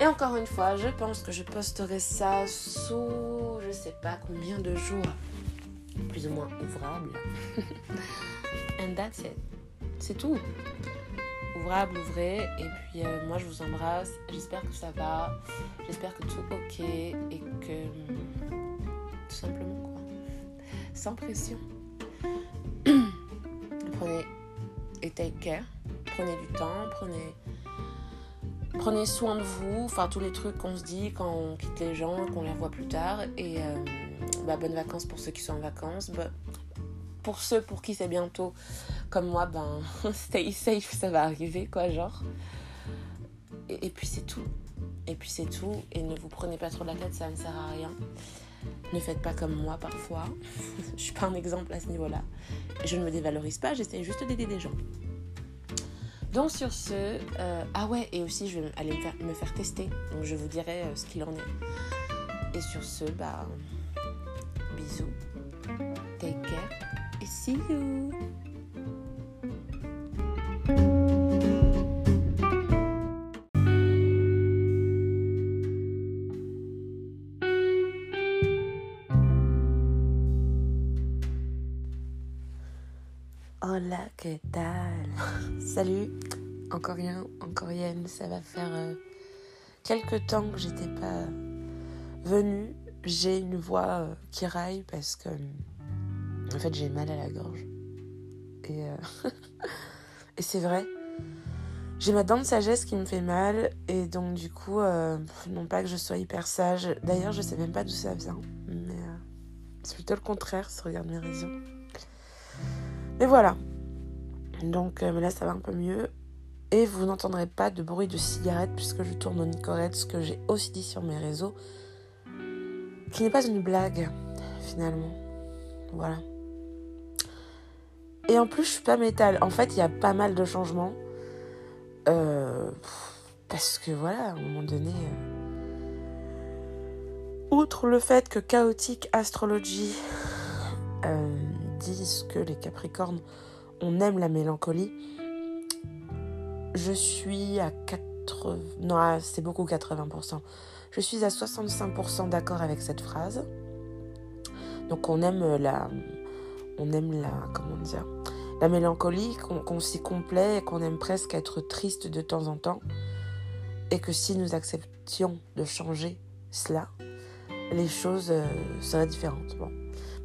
Et encore une fois, je pense que je posterai ça sous je sais pas combien de jours, plus ou moins ouvrables. And that's it. C'est tout. Ouvrable, ouvrez. Et puis euh, moi je vous embrasse. J'espère que ça va. J'espère que tout ok. Et que. Tout simplement quoi. Sans pression. prenez. Et take care. Prenez du temps. Prenez. Prenez soin de vous. Enfin tous les trucs qu'on se dit quand on quitte les gens, qu'on les revoit plus tard. Et euh, bah, bonnes vacances pour ceux qui sont en vacances. Pour ceux pour qui c'est bientôt, comme moi, ben, stay safe, ça va arriver, quoi, genre. Et, puis c'est tout. Et puis c'est tout. Et ne vous prenez pas trop la tête, ça ne sert à rien. Ne faites pas comme moi parfois. je suis pas un exemple à ce niveau-là. Je ne me dévalorise pas, j'essaie juste d'aider des gens. Donc sur ce, euh, ah ouais, et aussi je vais aller me faire, tester. Donc je vous dirai euh, ce qu'il en est. Et sur ce, bah, bisous. Take care. See you. Hola, que tal? Salut, encore rien, encore rien, ça va faire euh, quelques temps que j'étais pas venue j'ai une voix euh, qui raille parce que en fait j'ai mal à la gorge. Et, euh, et c'est vrai. J'ai ma dent de sagesse qui me fait mal et donc du coup, euh, non pas que je sois hyper sage. D'ailleurs, je sais même pas d'où ça vient. Mais c'est plutôt le contraire si tu regardes mes réseaux. Mais voilà. Donc là, ça va un peu mieux. Et vous n'entendrez pas de bruit de cigarette puisque je tourne au Nicorette, ce que j'ai aussi dit sur mes réseaux qui n'est pas une blague, finalement. Voilà. Et en plus, je suis pas métal. En fait, il y a pas mal de changements. Euh, parce que voilà, à un moment donné. Euh, outre le fait que Chaotic Astrology euh, disent que les Capricornes, on aime la mélancolie, je suis à 80. Non, c'est beaucoup 80%. Je suis à 65% d'accord avec cette phrase. Donc on aime la, on aime la, comment dire, la mélancolie, qu'on s'y complaît et qu'on aime presque être triste de temps en temps. Et que si nous acceptions de changer cela, les choses euh, seraient différentes. Bon.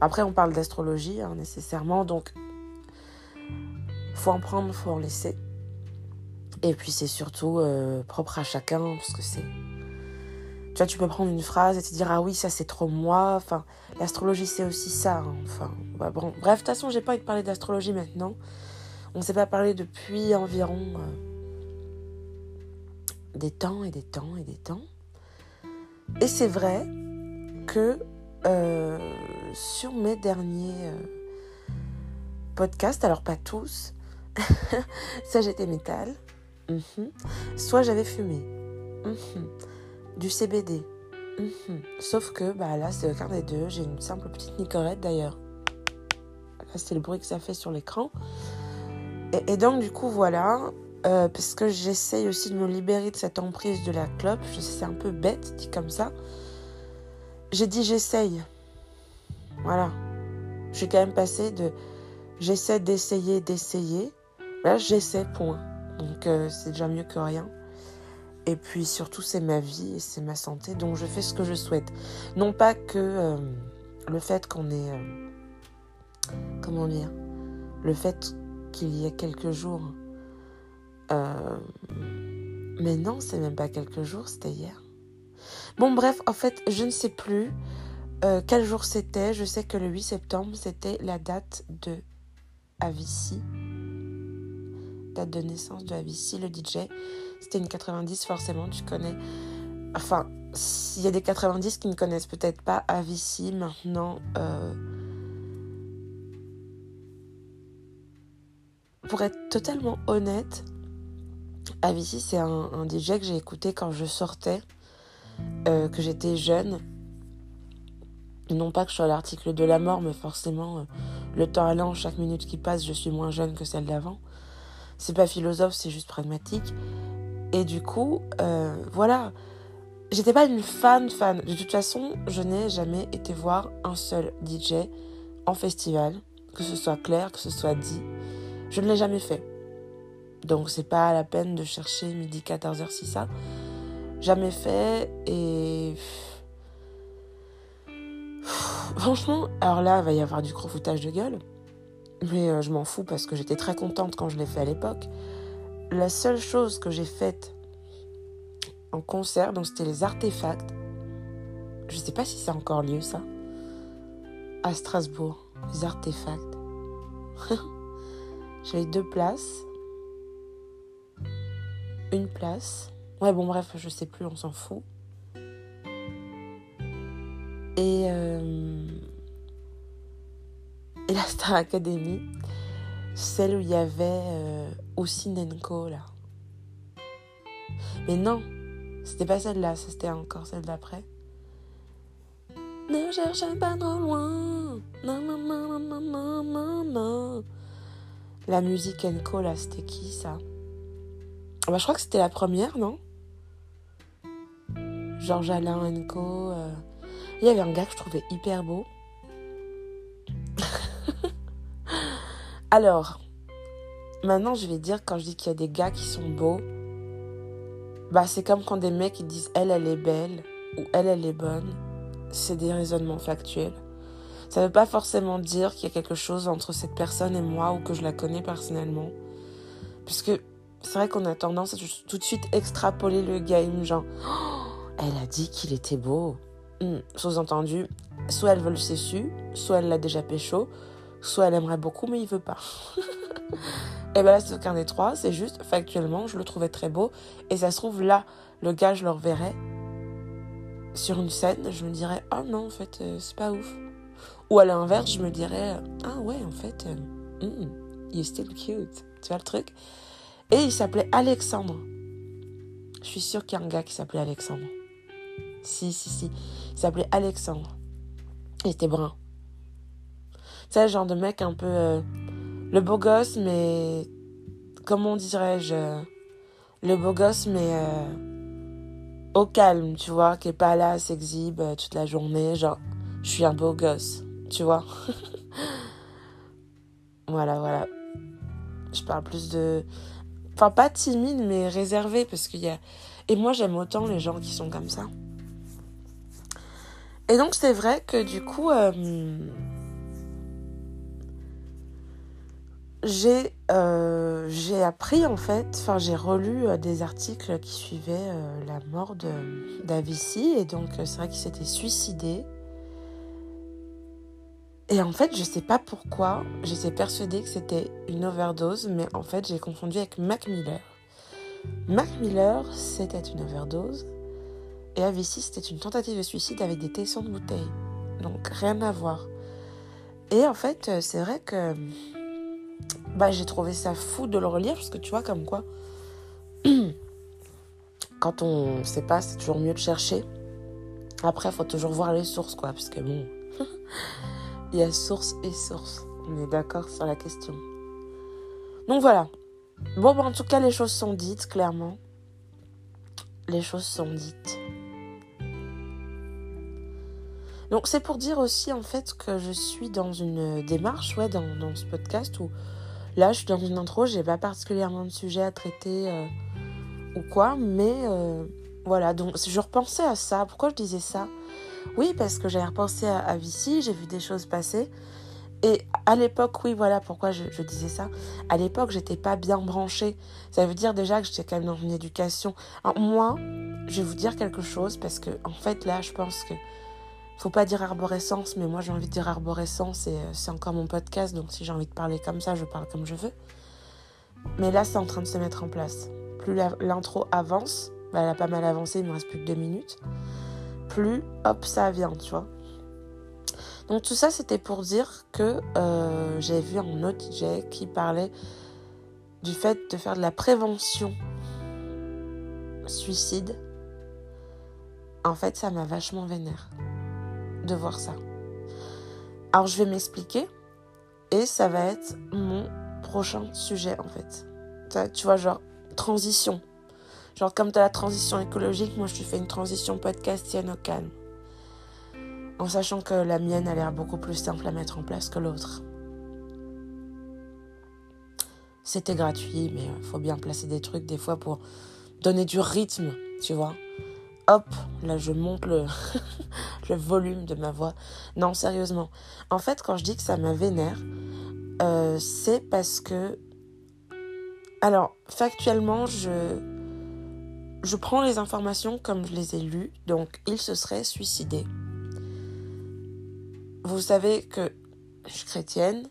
Après, on parle d'astrologie hein, nécessairement, donc faut en prendre, faut en laisser. Et puis c'est surtout euh, propre à chacun, parce que c'est tu vois, tu peux prendre une phrase et te dire ah oui ça c'est trop moi. Enfin, l'astrologie c'est aussi ça. Hein. Enfin, bah, bref, de toute façon j'ai pas envie de parler d'astrologie maintenant. On s'est pas parlé depuis environ euh, des temps et des temps et des temps. Et c'est vrai que euh, sur mes derniers euh, podcasts, alors pas tous, ça j'étais métal, mhm. soit j'avais fumé. Mhm du CBD. Mhm. Sauf que bah, là, c'est aucun des deux. J'ai une simple petite nicorette d'ailleurs. Là, c'est le bruit que ça fait sur l'écran. Et, donc, du coup, voilà. Euh, parce que j'essaye aussi de me libérer de cette emprise de la clope. Je sais, c'est un peu bête, dit comme ça. J'ai dit j'essaye. Voilà. Je suis quand même passée de j'essaie d'essayer, d'essayer. Là, j'essaie, point. Donc, euh, c'est déjà mieux que rien. Et puis surtout, c'est ma vie et c'est ma santé, donc je fais ce que je souhaite. Non pas que euh, le fait qu'on ait... Euh, comment dire Le fait qu'il y ait quelques jours... Euh, mais non, c'est même pas quelques jours, c'était hier. Bon, bref, en fait, je ne sais plus quel jour c'était. Je sais que le 8 septembre, c'était la date de Avici. Date de naissance de Avici, le DJ. C'était une 90, forcément, tu connais. Enfin, s'il y a des 90 qui ne connaissent peut-être pas Avicii maintenant. Euh, pour être totalement honnête, Avicii, c'est un, DJ que j'ai écouté quand je sortais, euh, que j'étais jeune. Non pas que je sois l'article de la mort, mais forcément, euh, le temps allant, chaque minute qui passe, je suis moins jeune que celle d'avant. C'est pas philosophe, c'est juste pragmatique. Et du coup, euh, voilà. J'étais pas une fan fan. De toute façon, je n'ai jamais été voir un seul DJ en festival, que ce soit clair, que ce soit dit. Je ne l'ai jamais fait. Donc c'est pas la peine de chercher midi 14h si ça. Jamais fait et franchement, alors là, il va y avoir du gros foutage de gueule. Mais euh, je m'en fous parce que j'étais très contente quand je l'ai fait à l'époque la seule chose que j'ai faite en concert, donc c'était les artefacts. Je sais pas si c'est encore lieu ça. À Strasbourg, les artefacts. J'avais deux places. Une place. Ouais, bon, bref, je sais plus, on s'en fout. Et, euh... et la Star Academy, celle où il y avait euh, aussi Nenko là. Mais non, c'était pas celle-là, c'était encore celle d'après. Ne cherchez pas trop loin. Non, non, non. La musique Enco là, c'était qui ça? Bah, Je crois que c'était la première, non? Georges Alain Enco. Euh. Il y avait un gars que je trouvais hyper beau. Alors, Maintenant, je vais dire, quand je dis qu'il y a des gars qui sont beaux, bah, c'est comme quand des mecs disent elle, elle est belle ou elle, elle est bonne. c'est des raisonnements factuels. Ça ne veut pas forcément dire qu'il y a quelque chose entre cette personne et moi ou que je la connais personnellement. Puisque c'est vrai qu'on a tendance à tout de suite extrapoler le game, genre, oh, elle a dit qu'il était beau. Hmm, sous-entendu, soit elle veut le su, soit elle l'a déjà pécho, soit elle aimerait beaucoup mais il veut pas. et ben là, c'est aucun des trois, c'est juste factuellement, je le trouvais très beau. Et ça se trouve, là, le gars, je le reverrais sur une scène, je me dirais, oh non, en fait, euh, c'est pas ouf. Ou à l'inverse, je me dirais, ah ouais, en fait, euh, hmm, you're still cute. Tu vois le truc? Et il s'appelait Alexandre. Je suis sûre qu'il y a un gars qui s'appelait Alexandre. Si, si, si. Il s'appelait Alexandre. Il était brun. Genre de mec un peu. Euh, le beau gosse, mais. Comment dirais-je Le beau gosse, mais. Euh, au calme, tu vois, qui est pas là, s'exhibe euh, toute la journée. Genre, je suis un beau gosse, tu vois. voilà, voilà. Je parle plus de. Enfin, pas timide, mais réservé, parce qu'il y a. Et moi, j'aime autant les gens qui sont comme ça. Et donc c'est vrai que du coup, euh, euh, j'ai appris en fait, enfin j'ai relu euh, des articles qui suivaient la mort d'Avici et donc c'est vrai qu'il s'était suicidé. Et en fait, je sais pas pourquoi, j'étais persuadée que c'était une overdose, mais en fait j'ai confondu avec Mac Miller. Mac Miller, c'était une overdose. Et Avici, c'était une tentative de suicide avec des tessons de bouteille. Donc rien à voir. Et en fait, euh, c'est vrai que bah, j'ai trouvé ça fou de le relire parce que tu vois, comme quoi, quand on sait pas, c'est toujours mieux de chercher. Après, faut toujours voir les sources, quoi, parce que bon, il y a source et source. On est d'accord sur la question. Donc voilà. Bon, bah, en tout cas, les choses sont dites, clairement. Les choses sont dites. Donc c'est pour dire aussi en fait que je suis dans une démarche ouais, dans ce podcast où là je suis dans une intro, j'ai pas particulièrement de sujet à traiter euh, ou quoi, mais euh, voilà, donc je repensais à ça. Pourquoi je disais ça? Oui, parce que j'avais repensé à, à Vici, j'ai vu des choses passer. Et à l'époque, oui, voilà pourquoi je, disais ça. À l'époque, j'étais pas bien branchée. Ça veut dire déjà que j'étais quand même dans une éducation. Alors, moi, je vais vous dire quelque chose parce que, en fait, là, je pense que faut pas dire arborescence, mais moi j'ai envie de dire arborescence et euh, c'est encore mon podcast, donc si j'ai envie de parler comme ça, je parle comme je veux. Mais là, c'est en train de se mettre en place. Plus l'intro avance, bah, elle a pas mal avancé, il me reste plus que deux minutes. Plus, hop, ça vient, tu vois. Donc tout ça, c'était pour dire que euh, j'ai vu un autre DJ qui parlait du fait de faire de la prévention suicide. En fait, ça m'a vachement vénère de voir ça. Alors je vais m'expliquer et ça va être mon prochain sujet en fait. Tu vois, genre transition. Genre comme tu as la transition écologique, moi je te fais une transition podcastienne au calme. En sachant que la mienne a l'air beaucoup plus simple à mettre en place que l'autre. C'était gratuit, mais il faut bien placer des trucs des fois pour donner du rythme, tu vois hop, là je monte le, volume de ma voix. Non, sérieusement. En fait, quand je dis que ça m'a vénère, euh, c'est parce que... Alors, factuellement, je... Je prends les informations comme je les ai lues, donc il se serait suicidé. Vous savez que je suis chrétienne,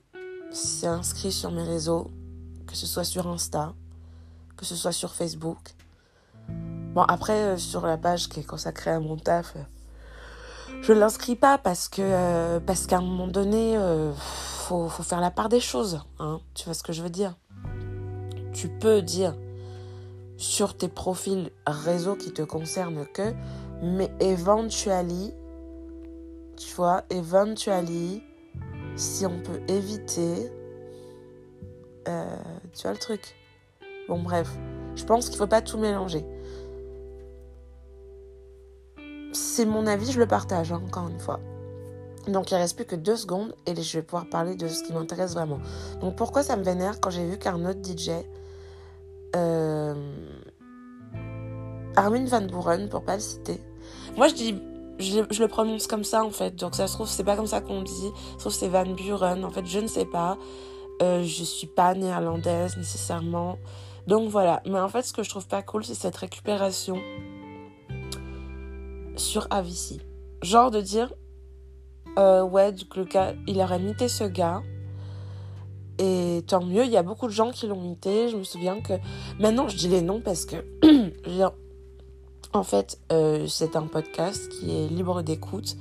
c'est inscrit sur mes réseaux, que ce soit sur Insta, que ce soit sur Facebook. Bon, après, euh, sur la page qui est consacrée à mon taf, euh, je ne l'inscris pas parce que euh, parce qu'à un moment donné, faut, faut, faire la part des choses. Hein, tu vois ce que je veux dire? Tu peux dire sur tes profils réseaux qui te concernent que, mais éventuellement, tu vois, éventuellement, si on peut éviter, tu vois le truc? Bon, bref, je pense qu'il faut pas tout mélanger c'est mon avis, je le partage, hein, encore une fois. Donc il reste plus que deux secondes et je vais pouvoir parler de ce qui m'intéresse vraiment. Donc pourquoi ça me vénère quand j'ai vu qu'un autre DJ, euh, Armin Van Buren, pour pas le citer, moi je dis je, le prononce comme ça en fait. Donc ça se trouve, c'est pas comme ça qu'on dit. Ça se trouve, c'est Van Buren. En fait, je ne sais pas. Euh, je suis pas néerlandaise nécessairement. Donc voilà. Mais en fait, ce que je trouve pas cool, c'est cette récupération sur Avici. Genre de dire, euh, ouais, gars, il aurait imité ce gars. Et tant mieux, il y a beaucoup de gens qui l'ont imité. Je me souviens que. Maintenant, je dis les noms parce que. en fait, euh, c'est un podcast qui est libre d'écoute.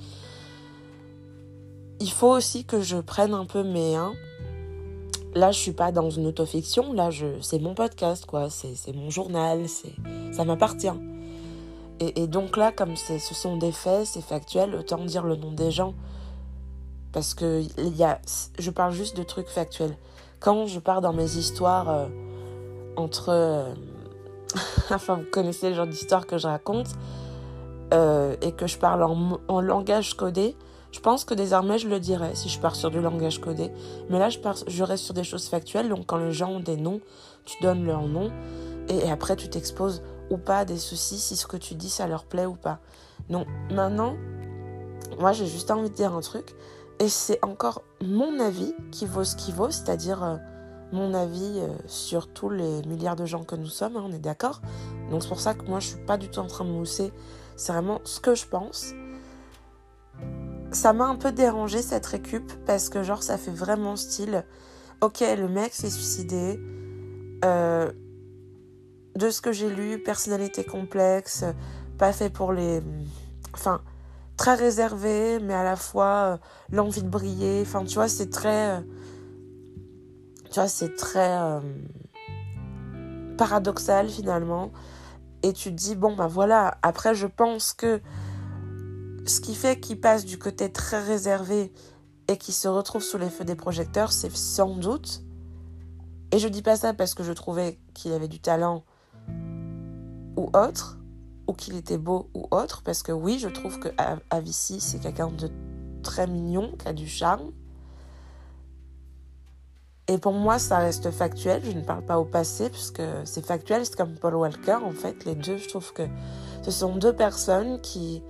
Il faut aussi que je prenne un peu mes. Là, je suis pas dans une autofiction. Là, c'est mon podcast, quoi. C'est, mon journal. C'est, ça m'appartient. Et, donc là, comme ce sont des faits, c'est factuel, autant dire le nom des gens. Parce que il y a, je parle juste de trucs factuels. Quand je pars dans mes histoires euh, entre... Euh, enfin, vous connaissez le genre d'histoire que je raconte. Euh, et que je parle en, langage codé, je pense que désormais je le dirais si je pars sur du langage codé. Mais là, je, pars, je reste sur des choses factuelles. Donc, quand les gens ont des noms, tu donnes leur nom. Et, après, tu t'exposes pas des soucis si ce que tu dis, ça leur plaît ou pas. Donc, maintenant, moi, j'ai juste envie de dire un truc. Et c'est encore mon avis qui vaut ce qui vaut, c'est-à-dire euh, mon avis euh, sur tous les milliards de gens que nous sommes, hein, on est d'accord Donc c'est pour ça que moi je suis pas du tout en train de mousser, c'est vraiment ce que je pense. Ça m'a un peu dérangé cette récup parce que genre ça fait vraiment style, ok le mec s'est suicidé, euh, de ce que j'ai lu, personnalité complexe, pas fait pour les... Enfin très réservé, mais à la fois euh, l'envie de briller. Enfin, tu vois, c'est très. Euh, tu vois, c'est très euh, paradoxal finalement. Et tu te dis, bon, ben voilà. Après, je pense que ce qui fait qu'il passe du côté très réservé et qu'il se retrouve sous les feux des projecteurs, c'est sans doute. Et je dis pas ça parce que je trouvais qu'il avait du talent ou autre ou qu'il était beau ou autre, parce que oui, je trouve que Avici, c'est quelqu'un de très mignon, qui a du charme. Et pour moi, ça reste factuel. Je ne parle pas au passé, puisque c'est factuel. C'est comme Paul Walker, en fait. Les deux, je trouve que ce sont deux personnes qui.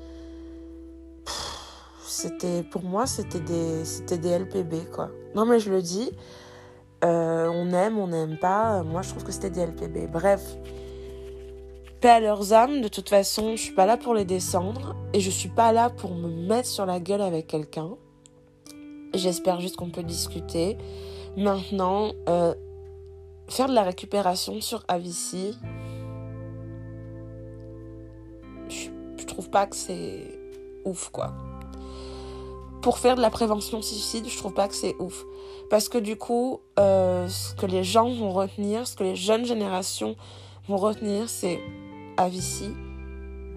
C'était, pour moi, c'était des, c'était des LPB, quoi. Non, mais je le dis. Euh, on aime, on n'aime pas. Moi, je trouve que c'était des LPB. Bref, à leurs âmes, de toute façon, je suis pas là pour les descendre et je suis pas là pour me mettre sur la gueule avec quelqu'un. J'espère juste qu'on peut discuter. Maintenant, euh, faire de la récupération sur Avici, je, trouve pas que c'est ouf quoi. Pour faire de la prévention suicide, je trouve pas que c'est ouf. Parce que du coup, euh, ce que les gens vont retenir, ce que les jeunes générations vont retenir, c'est Avici,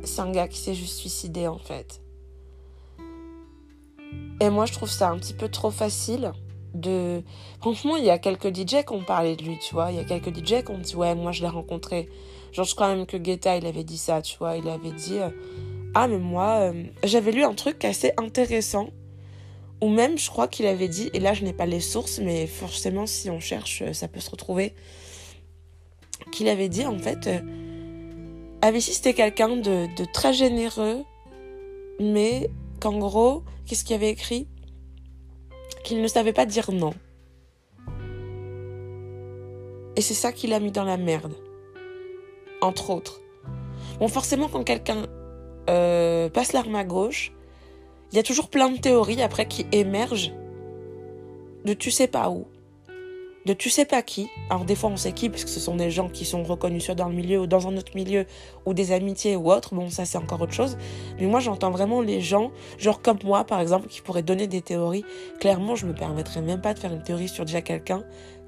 c'est un gars qui s'est juste suicidé en fait. Et moi je trouve ça un petit peu trop facile de... Franchement, il y a quelques DJ qui ont parlé de lui, tu vois. Il y a quelques DJ qui ont dit, ouais, moi je l'ai rencontré. Genre, je crois même que Guetta, il avait dit ça, tu vois. Il avait dit, euh, ah, mais moi, euh, j'avais lu un truc assez intéressant. Ou même, je crois qu'il avait dit, et là je n'ai pas les sources, mais forcément, si on cherche, ça peut se retrouver. Qu'il avait dit, en fait, euh, Avicii, c'était quelqu'un de, très généreux, mais qu'en gros, qu'est-ce qu'il avait écrit? Qu'il ne savait pas dire non. Et c'est ça qui l'a mis dans la merde. Entre autres. Bon, forcément, quand quelqu'un euh, passe l'arme à gauche, il y a toujours plein de théories après qui émergent de tu sais pas où de tu sais pas qui. Alors des fois on sait qui parce que ce sont des gens qui sont reconnus soit dans le milieu ou dans un autre milieu ou des amitiés ou autre. Bon ça c'est encore autre chose. Mais moi j'entends vraiment les gens, genre comme moi par exemple, qui pourraient donner des théories. Clairement je me permettrais même pas de faire une théorie sur déjà quelqu'un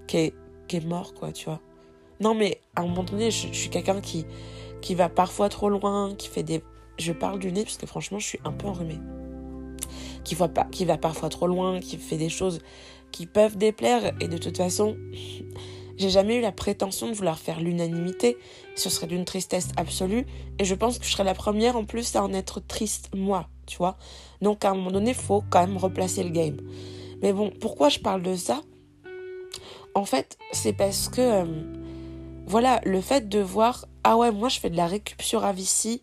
qui est, qui est mort quoi, tu vois. Non mais à un moment donné je, suis quelqu'un qui, qui va parfois trop loin, qui fait des... Je parle du nez parce que franchement je suis un peu enrhumée. Qui, voit pas, qui va parfois trop loin, qui fait des choses qui peuvent déplaire et de toute façon, j'ai jamais eu la prétention de vouloir faire l'unanimité. Ce serait d'une tristesse absolue et je pense que je serais la première en plus à en être triste moi, tu vois. Donc à un moment donné, faut quand même replacer le game. Mais bon, pourquoi je parle de ça? En fait, c'est parce que euh, voilà, le fait de voir ah ouais, moi je fais de la récup sur Avici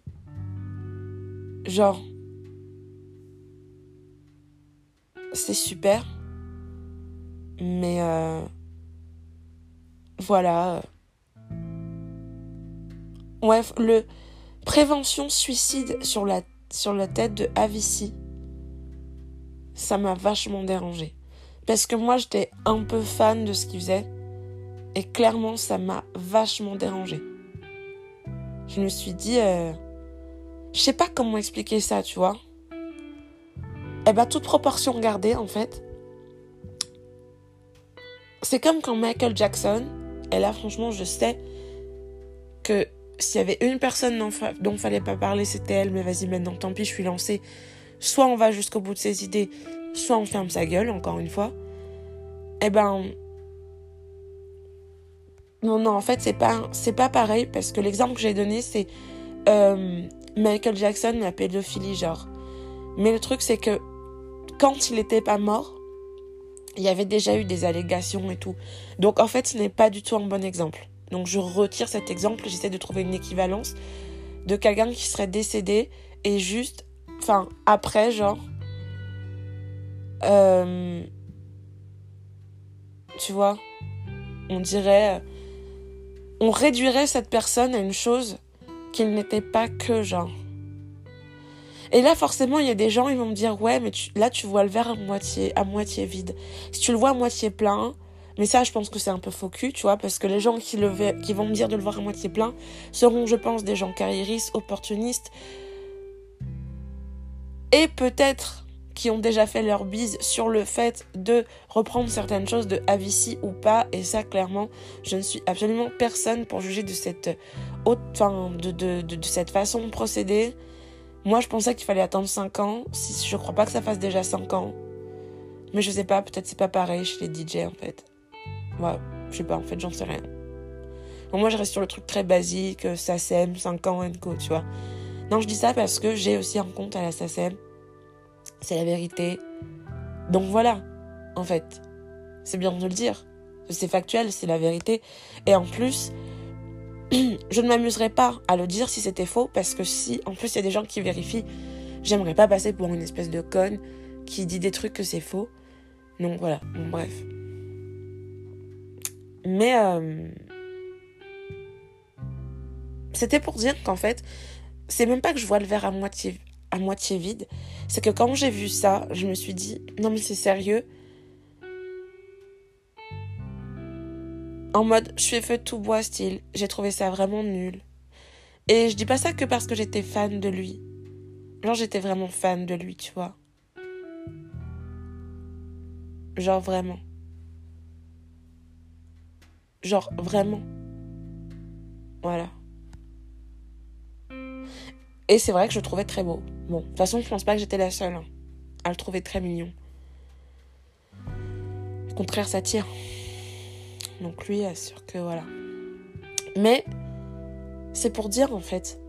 genre c'est super. Mais euh, voilà. Ouais, le prévention suicide sur la, tête de Avici, ça m'a vachement dérangé. Parce que moi, j'étais un peu fan de ce qu'il faisait. Et clairement, ça m'a vachement dérangé. Je me suis dit, euh, je sais pas comment expliquer ça, tu vois. Eh ben, toute proportion gardée, en fait. C'est comme quand Michael Jackson, et là, franchement, je sais que s'il y avait une personne dont, dont il fallait pas parler, c'était elle, mais vas-y, maintenant, tant pis, je suis lancée. Soit on va jusqu'au bout de ses idées, soit on ferme sa gueule, encore une fois. Eh ben. Non, non, en fait, c'est pas, c'est pas pareil, parce que l'exemple que j'ai donné, c'est euh, Michael Jackson, la pédophilie, genre. Mais le truc, c'est que quand il était pas mort, il y avait déjà eu des allégations et tout. Donc, en fait, ce n'est pas du tout un bon exemple. Donc je retire cet exemple, j'essaie de trouver une équivalence de quelqu'un qui serait décédé et juste, enfin, après, genre, euh, tu vois, on dirait, on réduirait cette personne à une chose qu'il n'était pas que, genre. Et là, forcément, il y a des gens, ils vont me dire, ouais, mais là, tu vois le verre à moitié, à moitié vide. Si tu le vois à moitié plein, mais ça, je pense que c'est un peu faux cul, tu vois, parce que les gens qui, le, qui vont me dire de le voir à moitié plein seront, je pense, des gens carriéristes, opportunistes, et peut-être qui ont déjà fait leur bise sur le fait de reprendre certaines choses de Avici ou pas. Et ça, clairement, je ne suis absolument personne pour juger de cette de, de, de, cette façon de procéder. Moi, je pensais qu'il fallait attendre 5 ans. Si, je crois pas que ça fasse déjà 5 ans. Mais je sais pas, peut-être c'est pas pareil chez les DJ en fait. Ouais, je sais pas, en fait, j'en sais rien. moi, je reste sur le truc très basique, euh, SACEM, 5 ans, co, tu vois. Non, je dis ça parce que j'ai aussi un compte à la SACEM. C'est la vérité. Donc voilà, en fait. C'est bien de le dire. C'est factuel, c'est la vérité. Et en plus, je ne m'amuserais pas à le dire si c'était faux, parce que si, en plus, il y a des gens qui vérifient, j'aimerais pas passer pour une espèce de conne qui dit des trucs que c'est faux. Donc voilà, bon, bref. Mais euh, c'était pour dire qu'en fait, c'est même pas que je vois le verre à moitié, à moitié vide, c'est que quand j'ai vu ça, je me suis dit, non mais c'est sérieux. En mode, je suis fait tout bois style, j'ai trouvé ça vraiment nul. Et je dis pas ça que parce que j'étais fan de lui. Genre, j'étais vraiment fan de lui, tu vois. Genre, vraiment. Genre, vraiment. Voilà. Et c'est vrai que je le trouvais très beau. Bon, de toute façon, je pense pas que j'étais la seule hein, à le trouver très mignon. Au contraire, ça tire. Donc lui, assure que voilà. Mais c'est pour dire en fait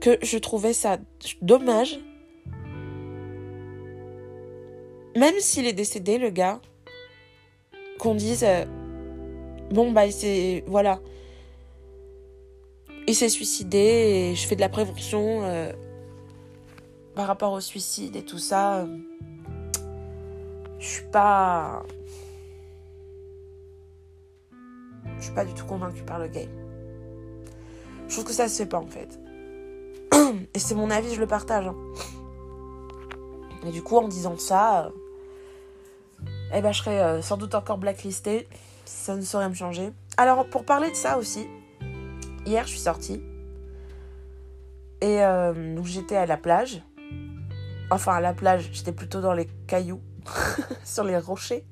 que je trouvais ça dommage. Même s'il est décédé, le gars, qu'on dise euh, bon, bah, il s'est. Voilà. Il s'est suicidé et je fais de la prévention euh, par rapport au suicide et tout ça. je suis pas. Suis pas du tout convaincue par le game. Je trouve que ça se fait pas en fait. Et c'est mon avis, je le partage. Hein. Et du coup, en disant ça, euh, eh ben, je serais euh, sans doute encore blacklistée ça ne saurait me changer. Alors, pour parler de ça aussi, hier, je suis sortie. Et euh, j'étais à la plage. Enfin, à la plage, j'étais plutôt dans les cailloux, sur les rochers.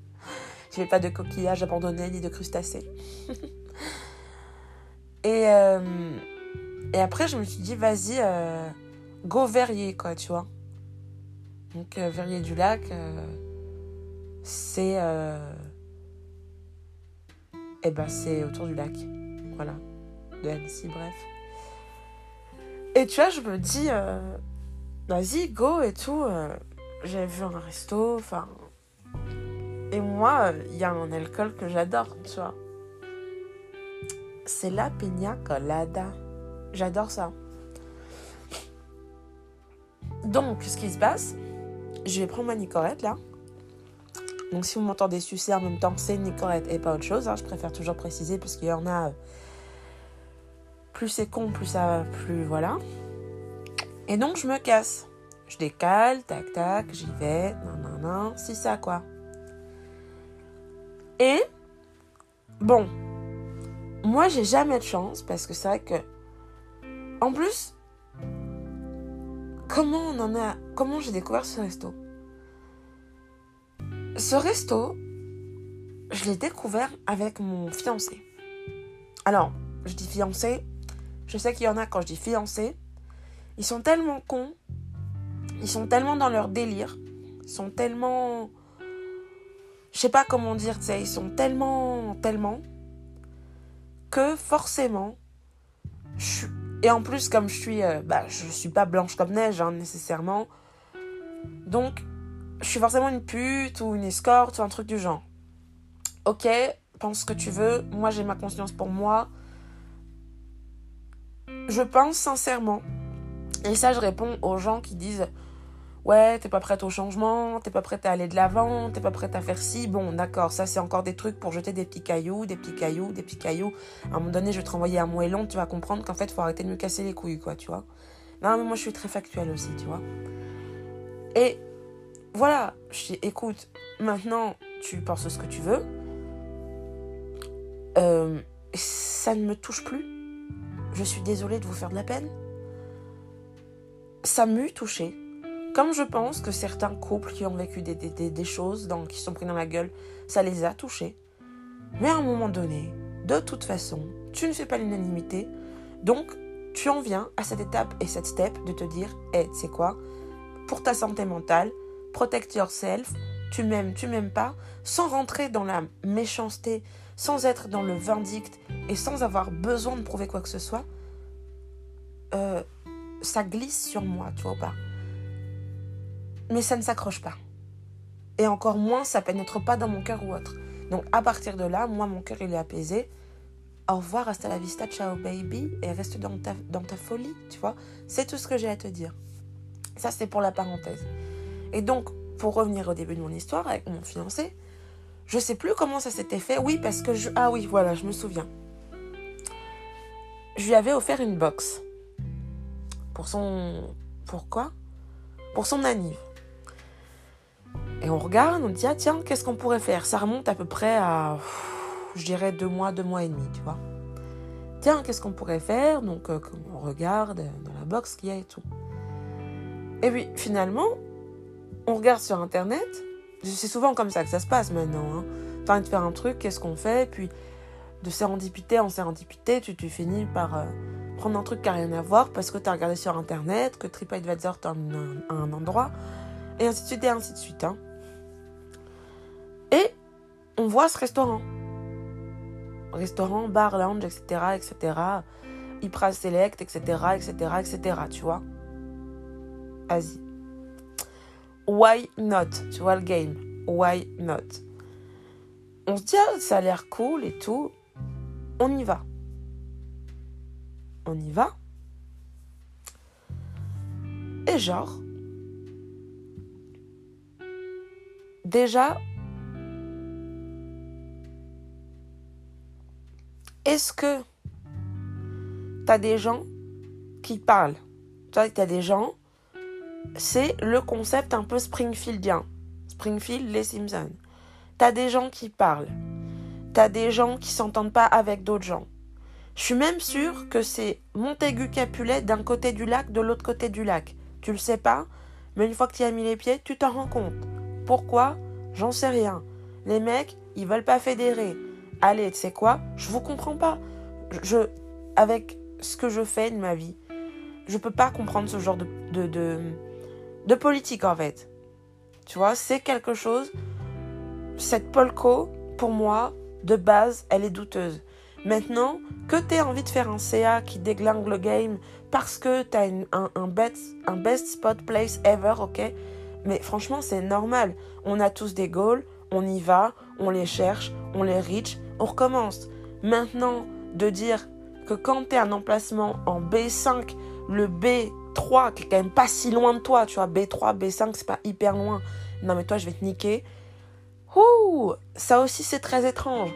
Je n'avais pas de coquillages abandonnés ni de crustacés. et, euh, et après, je me suis dit, vas-y, euh, go Verrier, quoi, tu vois. Donc, Verrier du lac, c'est et eh ben c'est autour du lac. Voilà. De Annecy, bref. Et tu vois, je me dis, euh, vas-y, go et tout. Euh, J'avais vu un resto, enfin. Et moi, il y a un alcool que j'adore, tu vois. C'est la pina colada. J'adore ça. Donc, ce qui se passe, je vais prendre ma Nicorette là. Donc si vous m'entendez sucer en même temps, c'est Nicorette et pas autre chose. Hein. Je préfère toujours préciser parce qu'il y en a... Euh, plus c'est con, plus ça... Plus voilà. Et donc je me casse. Je décale, tac tac, j'y vais, non non non, c'est ça quoi. Et bon, moi j'ai jamais de chance parce que c'est vrai que en plus comment on en a comment j'ai découvert ce resto? Ce resto, je l'ai découvert avec mon fiancé. Alors, je dis fiancé, je sais qu'il y en a quand je dis fiancé, ils sont tellement cons, ils sont tellement dans leur délire, ils sont tellement je sais pas comment dire, tu sais, ils sont tellement tellement que forcément et en plus comme je suis euh, bah suis pas blanche comme neige hein, nécessairement. Donc je suis forcément une pute ou une escorte ou un truc du genre. Ok pense ce que tu veux. Moi j'ai ma conscience pour moi. Je pense sincèrement et ça je réponds aux gens qui disent ouais, t'es pas prête au changement, t'es pas prête à aller de l'avant, t'es pas prête à faire ci. Bon, d'accord, ça c'est encore des trucs pour jeter des petits cailloux, des petits cailloux, des petits cailloux. À un moment donné, je vais te renvoyer un moellon, tu vas comprendre qu'en fait, faut arrêter de me casser les couilles, quoi, tu vois. Non, mais moi je suis très factuelle aussi, tu vois. Et voilà, je dis, écoute, maintenant tu penses ce que tu veux. Euh, ça ne me touche plus. Je suis désolée de vous faire de la peine. Ça m'eût touché comme je pense que certains couples qui ont vécu des, choses, donc, qui sont pris dans la gueule, ça les a touchés. Mais à un moment donné, de toute façon, tu ne fais pas l'unanimité. Donc, tu en viens à cette étape et cette step de te dire, hé, hey, c'est quoi? Pour ta santé mentale, protect yourself, tu m'aimes, tu m'aimes pas, sans rentrer dans la méchanceté, sans être dans le vindict et sans avoir besoin de prouver quoi que ce soit, euh, ça glisse sur moi, tu vois pas? Mais ça ne s'accroche pas. Et encore moins, ça pénètre pas dans mon cœur ou autre. Donc à partir de là, moi, mon cœur, il est apaisé. Au revoir, hasta la vista, ciao baby, et reste dans ta, dans ta folie, tu vois. C'est tout ce que j'ai à te dire. Ça, c'est pour la parenthèse. Et donc, pour revenir au début de mon histoire avec mon fiancé, je sais plus comment ça s'était fait. Oui, parce que je... Ah oui, voilà, je me souviens. Je lui avais offert une box. Pour son... Pourquoi Pour son anniv. Et on regarde, on dit, ah tiens, qu'est-ce qu'on pourrait faire? Ça remonte à peu près à, je dirais, deux mois, deux mois et demi, tu vois. Tiens, qu'est-ce qu'on pourrait faire? Donc, euh, on regarde dans la box qu'il y a et tout. Et puis, finalement, on regarde sur Internet. C'est souvent comme ça que ça se passe maintenant. Hein. Envie de faire un truc, qu'est-ce qu'on fait? Puis, de sérendipité en sérendipité, tu, tu finis par euh, prendre un truc qui n'a rien à voir parce que tu as regardé sur Internet, que TripAdvisor t'a un, un endroit, et ainsi de suite, et ainsi de suite. Hein on voit ce restaurant. Restaurant, bar, lounge, etc., etc. Ypra Select, etc., etc., etc., tu vois. Vas-y. Why not? Tu vois le game. Why not? On se dit, ah, ça a l'air cool et tout. On y va. On y va. Et genre, déjà, est-ce que tu as des gens qui parlent? Tu as des gens, c'est le concept un peu Springfieldien. Springfield, les Simpsons. Tu as des gens qui parlent. Tu as des gens qui s'entendent pas avec d'autres gens. Je suis même sûre que c'est Montaigu Capulet d'un côté du lac, de l'autre côté du lac. Tu le sais pas, mais une fois que tu as mis les pieds, tu t'en rends compte. Pourquoi? J'en sais rien. Les mecs, ils veulent pas fédérer allez, tu sais quoi, je vous comprends pas. Je, avec ce que je fais de ma vie, je peux pas comprendre ce genre de, de, politique en fait. Tu vois, c'est quelque chose. Cette polco, pour moi, de base, elle est douteuse. Maintenant, que tu aies envie de faire un CA qui déglingue le game parce que tu as un, un, best, un best spot place ever, ok? Mais franchement, c'est normal. On a tous des goals, on y va, on les cherche, on les reach, on recommence. Maintenant, de dire que quand tu un emplacement en B5, le B3, qui est quand même pas si loin de toi, tu vois, B3, B5, c'est pas hyper loin. Non, mais toi, je vais te niquer. Ouh, ça aussi c'est très étrange.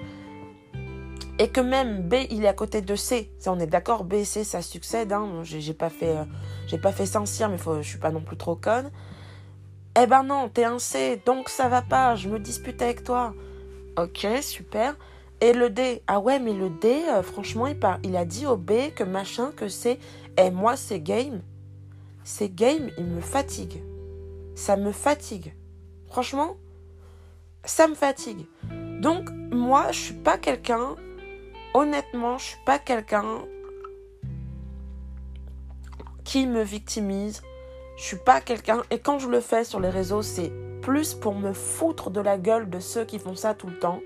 Et que même B, il est à côté de C. Ça, on est d'accord, B et C, ça succède. Hein. J'ai pas fait, euh, j'ai fait mais faut, je suis pas non plus trop conne. Eh ben non, t'es un C, donc ça va pas. Je me dispute avec toi. Ok, super. Et le D, ah ouais, mais le D, euh, franchement, il, il a dit au B que machin, que c'est. Et moi, c'est game. C'est game, il me fatigue. Ça me fatigue. Franchement, ça me fatigue. Donc, moi, je suis pas quelqu'un. Honnêtement, je suis pas quelqu'un qui me victimise. Je suis pas quelqu'un. Et quand je le fais sur les réseaux, c'est plus pour me foutre de la gueule de ceux qui font ça tout le temps.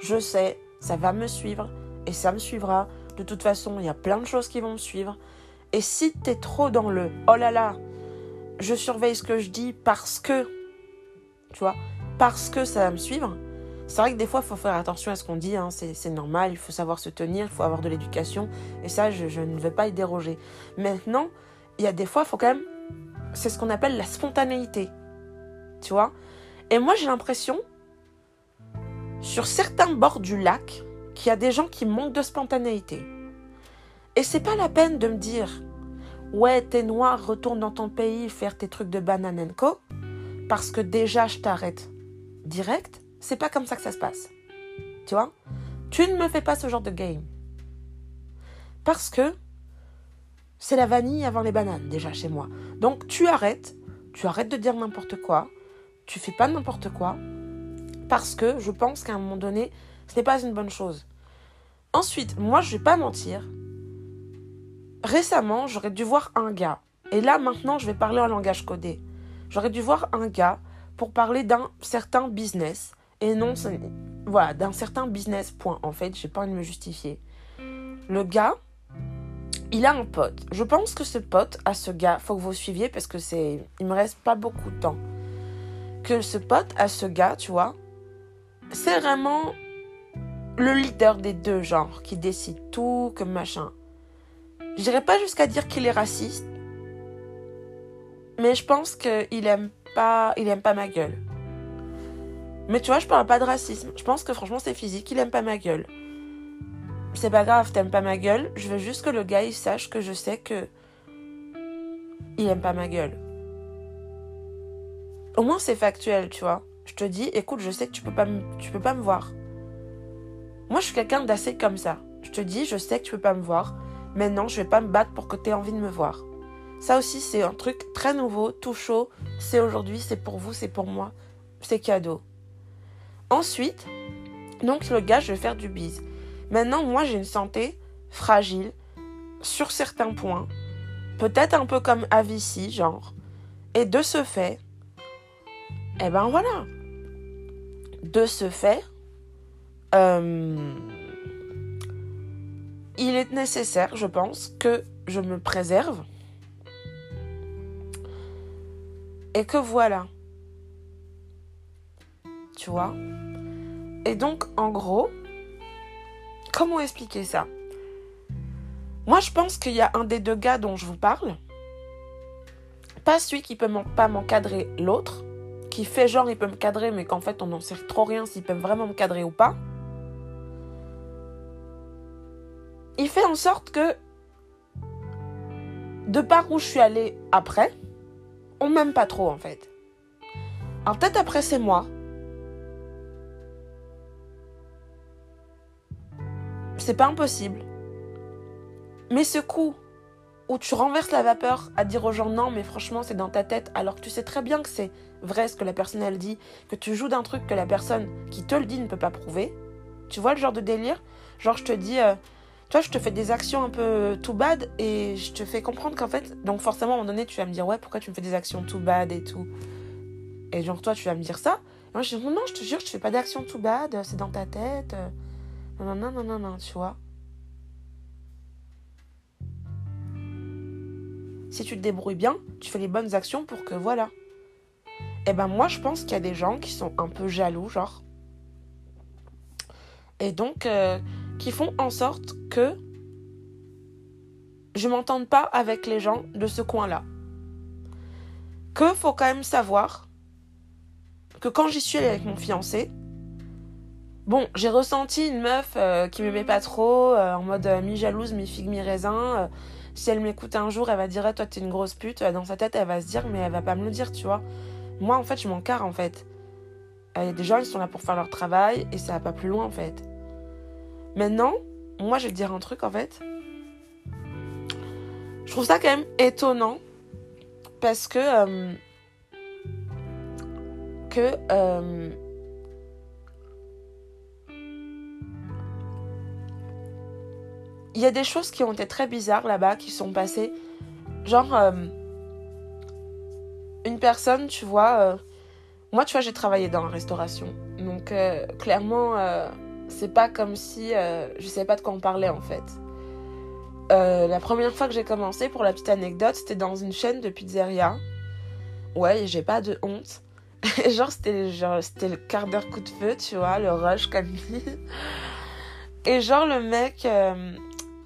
Je sais, ça va me suivre et ça me suivra. De toute façon, il y a plein de choses qui vont me suivre. Et si tu es trop dans le oh là là, je surveille ce que je dis parce que, tu vois, parce que ça va me suivre. C'est vrai que des fois, il faut faire attention à ce qu'on dit, hein. c'est normal, il faut savoir se tenir, il faut avoir de l'éducation, et ça, je, je, ne vais pas y déroger. Maintenant, il y a des fois, il faut quand même, c'est ce qu'on appelle la spontanéité, tu vois. Et moi, j'ai l'impression sur certains bords du lac qu'il y a des gens qui manquent de spontanéité. Et c'est pas la peine de me dire Ouais, t'es noir, retourne dans ton pays faire tes trucs de bananenko, parce que déjà je t'arrête. Direct, c'est pas comme ça que ça se passe. Tu vois? Tu ne me fais pas ce genre de game. Parce que c'est la vanille avant les bananes, déjà chez moi. Donc tu arrêtes, tu arrêtes de dire n'importe quoi, tu fais pas n'importe quoi, parce que je pense qu'à un moment donné, ce n'est pas une bonne chose. Ensuite, moi, je vais pas mentir. Récemment, j'aurais dû voir un gars. Et là, maintenant, je vais parler en langage codé. J'aurais dû voir un gars pour parler d'un certain business. Et non, voilà, d'un certain business, point. En fait, j'ai pas envie de me justifier. Le gars, il a un pote. Je pense que ce pote, à ce gars, faut que vous suiviez parce que c'est, il me reste pas beaucoup de temps. Que ce pote, à ce gars, tu vois, c'est vraiment le leader des deux genres qui décide tout, comme machin. Je dirais pas jusqu'à dire qu'il est raciste, mais je pense qu'il aime pas, il aime pas ma gueule. Mais tu vois, je parle pas de racisme. Je pense que franchement, c'est physique. Il aime pas ma gueule. C'est pas grave, t'aimes pas ma gueule. Je veux juste que le gars, il sache que je sais que. Il aime pas ma gueule. Au moins, c'est factuel, tu vois. Je te dis, écoute, je sais que tu peux pas, tu peux pas me voir. Moi, je suis quelqu'un d'assez comme ça. Je te dis, je sais que tu peux pas me voir. Maintenant, je vais pas me battre pour que tu aies envie de me voir. Ça aussi, c'est un truc très nouveau, tout chaud. C'est aujourd'hui, c'est pour vous, c'est pour moi. C'est cadeau. Ensuite, donc le gars, je vais faire du bise. Maintenant, moi, j'ai une santé fragile sur certains points. Peut-être un peu comme Avici, genre. Et de ce fait, eh ben voilà. De ce fait, euh, il est nécessaire, je pense, que je me préserve. Et que voilà. Tu vois? Et donc, en gros, comment expliquer ça? Moi, je pense qu'il y a un des deux gars dont je vous parle. Pas celui qui peut pas m'encadrer l'autre qui fait genre il peut me cadrer, mais qu'en fait on n'en sait trop rien s'il peut vraiment me cadrer ou pas, il fait en sorte que, de par où je suis allée après, on m'aime pas trop en fait. Alors peut-être après c'est moi. C'est pas impossible. Mais ce coup où tu renverses la vapeur à dire aux gens non, mais franchement, c'est dans ta tête, alors que tu sais très bien que c'est vrai ce que la personne elle dit, que tu joues d'un truc que la personne qui te le dit ne peut pas prouver. Tu vois le genre de délire? Genre, je te dis, euh, toi, je te fais des actions un peu too bad et je te fais comprendre qu'en fait, donc forcément, à un moment donné, tu vas me dire, ouais, pourquoi tu me fais des actions too bad et tout? Et genre, toi, tu vas me dire ça? Et moi, je dis, non, non, je te jure, je te fais pas d'actions too bad, c'est dans ta tête. Non, non, non, non, non, tu vois? Si tu te débrouilles bien, tu fais les bonnes actions pour que voilà. Eh ben moi je pense qu'il y a des gens qui sont un peu jaloux, genre. Et donc euh, qui font en sorte que je m'entende pas avec les gens de ce coin-là. Que faut quand même savoir que quand j'y suis allée avec mon fiancé, Bon, j'ai ressenti une meuf euh, qui m'aimait pas trop, euh, en mode mi-jalouse, mi-figue, mi-raisin. Si elle m'écoute un jour, elle va dire ah, Toi, t'es une grosse pute. Dans sa tête, elle va se dire Mais elle va pas me le dire, tu vois. Moi, en fait, je m'en carre, en fait. Il y a des gens, ils sont là pour faire leur travail et ça va pas plus loin, en fait. Maintenant, moi, je vais te dire un truc, en fait. Je trouve ça quand même étonnant parce que. Euh, que. Euh, il y a des choses qui ont été très bizarres là-bas, qui sont passées. Genre, euh, une personne, tu vois, moi, tu vois, j'ai travaillé dans la restauration. Donc, clairement, c'est pas comme si je sais pas de quoi on parlait en fait. Euh, la première fois que j'ai commencé, pour la petite anecdote, c'était dans une chaîne de pizzeria. Ouais, j'ai pas de honte. genre, c'était genre, c'était le quart d'heure coup de feu, tu vois, le rush comme Et genre, le mec, euh,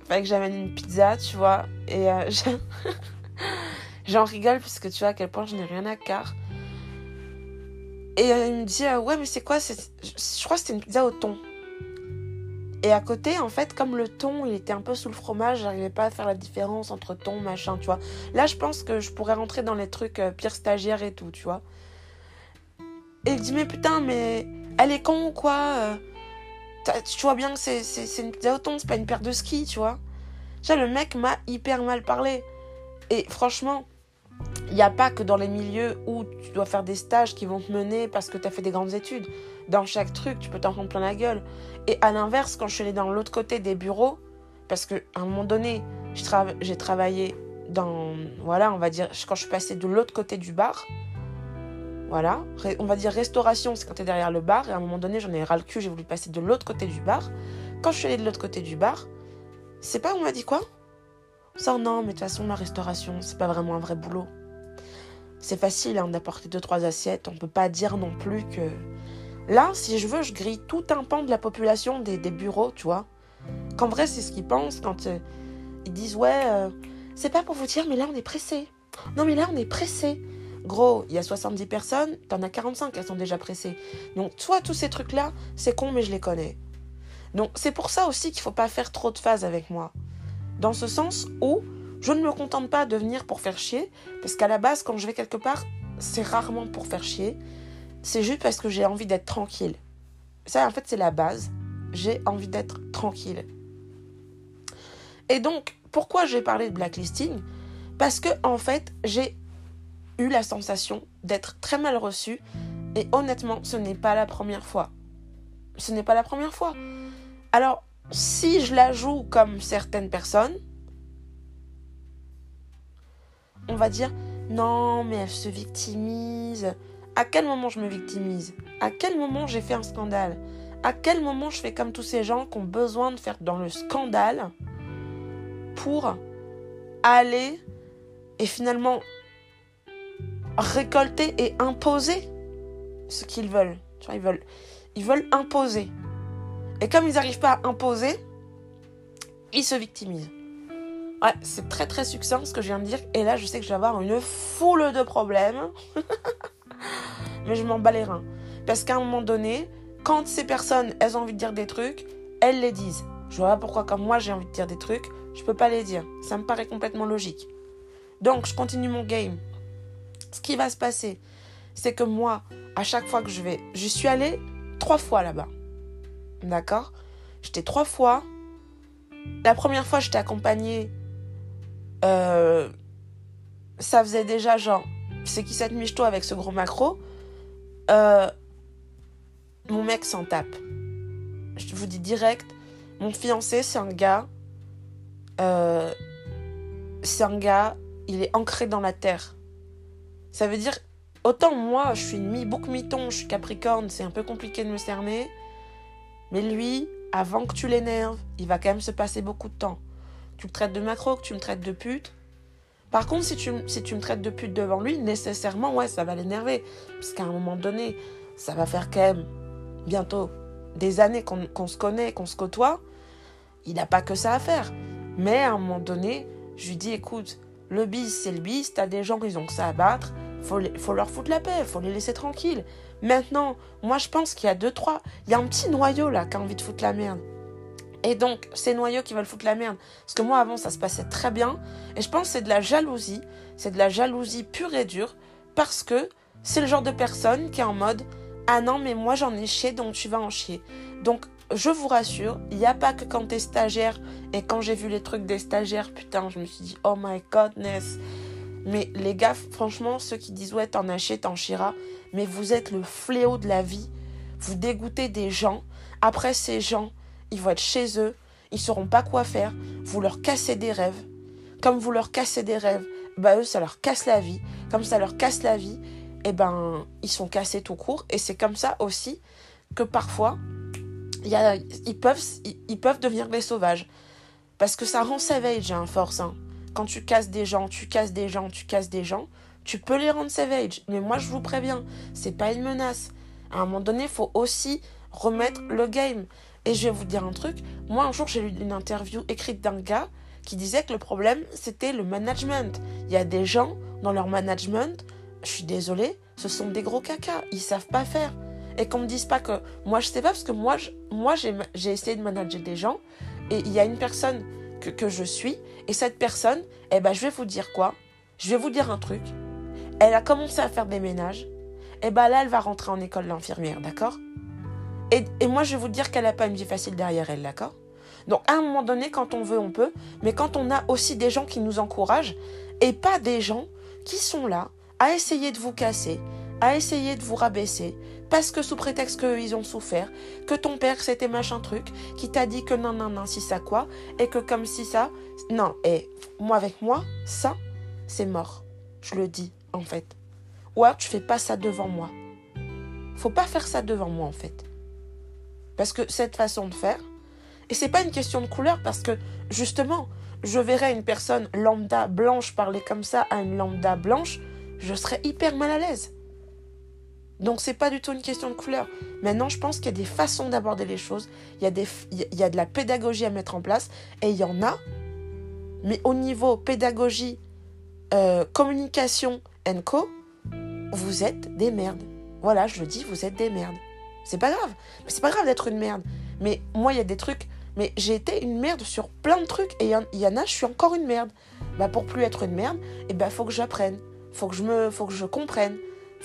fallait que j'amène une pizza, tu vois. Et euh, j'en rigole parce que tu vois à quel point je n'ai rien à car. Et euh, il me dit, ouais, mais c'est quoi Je crois que c'était une pizza au thon. Et à côté, en fait, comme le thon, il était un peu sous le fromage, j'arrivais pas à faire la différence entre thon, machin, tu vois. Là, je pense que je pourrais rentrer dans les trucs euh, pire stagiaire et tout, tu vois. Et il dit, mais putain, mais elle est con ou quoi euh, Tu vois bien que c'est une pizza c'est pas une paire de skis, tu vois. Déjà, le mec m'a hyper mal parlé. Et franchement, il n'y a pas que dans les milieux où tu dois faire des stages qui vont te mener parce que tu as fait des grandes études. Dans chaque truc, tu peux t'en prendre plein la gueule. Et à l'inverse, quand je suis allée dans l'autre côté des bureaux, parce qu'à un moment donné, j'ai travaillé dans, voilà, on va dire, quand je suis passée de l'autre côté du bar, voilà, on va dire restauration, c'est quand tu derrière le bar, et à un moment donné, j'en ai ras le cul, j'ai voulu passer de l'autre côté du bar. Quand je suis allée de l'autre côté du bar, c'est pas, on m'a dit quoi? Ça, non, mais de toute façon, la restauration, c'est pas vraiment un vrai boulot. C'est facile hein, d'apporter deux, trois assiettes, on peut pas dire non plus que Là, si je veux, je grille tout un pan de la population des, bureaux, tu vois. Qu'en vrai, c'est ce qu'ils pensent quand euh, ils disent Ouais, euh, c'est pas pour vous dire, mais là, on est pressé. Non, mais là, on est pressé. Gros, il y a 70 personnes, t'en as 45, elles sont déjà pressées. Donc, toi, tous ces trucs-là, c'est con, mais je les connais. Donc, c'est pour ça aussi qu'il faut pas faire trop de phases avec moi. Dans ce sens où je ne me contente pas de venir pour faire chier, parce qu'à la base, quand je vais quelque part, c'est rarement pour faire chier c'est juste parce que j'ai envie d'être tranquille. Ça, en fait, c'est la base. J'ai envie d'être tranquille. Et donc, pourquoi j'ai parlé de blacklisting? Parce que, en fait, j'ai eu la sensation d'être très mal reçue. Et honnêtement, ce n'est pas la première fois. Ce n'est pas la première fois. Alors, si je la joue comme certaines personnes, on va dire non, mais elle se victimise, à quel moment je me victimise? À quel moment j'ai fait un scandale? À quel moment je fais comme tous ces gens qui ont besoin de faire dans le scandale pour aller et finalement récolter et imposer ce qu'ils veulent. Tu vois, ils veulent, ils veulent imposer. Et comme ils n'arrivent pas à imposer, ils se victimisent. Ouais, c'est très très succinct ce que je viens de dire. Et là, je sais que je vais avoir une foule de problèmes. mais je m'en bats les reins. Parce qu'à un moment donné, quand ces personnes, elles ont envie de dire des trucs, elles les disent. Je vois pas pourquoi, comme moi, j'ai envie de dire des trucs, je peux pas les dire. Ça me paraît complètement logique. Donc, je continue mon game. Ce qui va se passer, c'est que moi, à chaque fois que je vais. Je suis allée trois fois là-bas. D'accord? J'étais trois fois. La première fois, j'étais accompagnée. Euh, ça faisait déjà genre. C'est qui cette michto avec ce gros macro? Euh, mon mec s'en tape. Je vous dis direct, mon fiancé, c'est un gars. Euh, c'est un gars, il est ancré dans la terre. Ça veut dire, autant moi, je suis mi bouc mi-ton, je suis capricorne, c'est un peu compliqué de me cerner. Mais lui, avant que tu l'énerves, il va quand même se passer beaucoup de temps. Tu me traites de macro, que tu me traites de pute, par contre, si tu, si tu me traites de pute devant lui, nécessairement, ouais, ça va l'énerver. Parce qu'à un moment donné, ça va faire quand même bientôt des années qu'on se connaît, qu'on se côtoie. Il n'a pas que ça à faire. Mais à un moment donné, je lui dis, écoute, le bis, c'est le bis. T'as des gens, ils ont que ça à battre. Faut, faut leur foutre la paix, faut les laisser tranquilles. Maintenant, moi je pense qu'il y a deux, trois, il y a un petit noyau là qui a envie de foutre la merde. Et donc, ces noyaux qui veulent foutre la merde. Parce que moi, avant, ça se passait très bien. Et je pense que c'est de la jalousie. C'est de la jalousie pure et dure. Parce que c'est le genre de personne qui est en mode Ah non, mais moi, j'en ai chié, donc tu vas en chier. Donc, je vous rassure, il n'y a pas que quand t'es stagiaire. Et quand j'ai vu les trucs des stagiaires, putain, je me suis dit Oh my godness. Mais les gars, franchement, ceux qui disent Ouais, t'en chié, t'en chieras. Mais vous êtes le fléau de la vie. Vous dégoûtez des gens. Après, ces gens ils vont être chez eux, ils sauront pas quoi faire, vous leur cassez des rêves. Comme vous leur cassez des rêves, bah eux ça leur casse la vie. Comme ça leur casse la vie, et eh ben ils sont cassés tout court. Et c'est comme ça aussi que parfois ils, peuvent, ils, peuvent devenir des sauvages. Parce que ça rend savage, un force. Hein. Quand tu casses des gens, tu casses des gens, tu casses des gens, tu peux les rendre savage. Mais moi je vous préviens, c'est pas une menace. À un moment donné, il faut aussi remettre le game. Et je vais vous dire un truc. Moi, un jour, j'ai lu une interview écrite d'un gars qui disait que le problème, c'était le management. Il y a des gens dans leur management, je suis désolée, ce sont des gros caca. Ils savent pas faire. Et qu'on me dise pas que moi, je sais pas, parce que moi, moi j'ai essayé de manager des gens. Et il y a une personne que, je suis. Et cette personne, eh ben, je vais vous dire quoi? Je vais vous dire un truc. Elle a commencé à faire des ménages. Et ben là, elle va rentrer en école d'infirmière, d'accord? Et, moi, je vais vous dire qu'elle n'a pas une vie facile derrière elle, d'accord? Donc, à un moment donné, quand on veut, on peut. Mais quand on a aussi des gens qui nous encouragent, et pas des gens qui sont là à essayer de vous casser, à essayer de vous rabaisser, parce que sous prétexte qu'ils ont souffert, que ton père c'était machin truc, qui t'a dit que non, non, non, si ça quoi, et que comme si ça. Non, et moi avec moi, ça, c'est mort. Je le dis, en fait. Ou alors tu fais pas ça devant moi. Faut pas faire ça devant moi, en fait. Parce que cette façon de faire, et c'est pas une question de couleur, parce que justement, je verrais une personne lambda blanche parler comme ça à une lambda blanche, je serais hyper mal à l'aise. Donc c'est pas du tout une question de couleur. Maintenant, je pense qu'il y a des façons d'aborder les choses, il y, a de la pédagogie à mettre en place, et il y en a, mais au niveau pédagogie, euh, communication, co, vous êtes des merdes. Voilà, je le dis, vous êtes des merdes. C'est pas grave. C'est pas grave d'être une merde. Mais moi, il y a des trucs. Mais j'ai été une merde sur plein de trucs. Et il y, en a, je suis encore une merde. Bah, pour plus être une merde, et eh ben, faut que j'apprenne. Faut que je me, faut que je comprenne.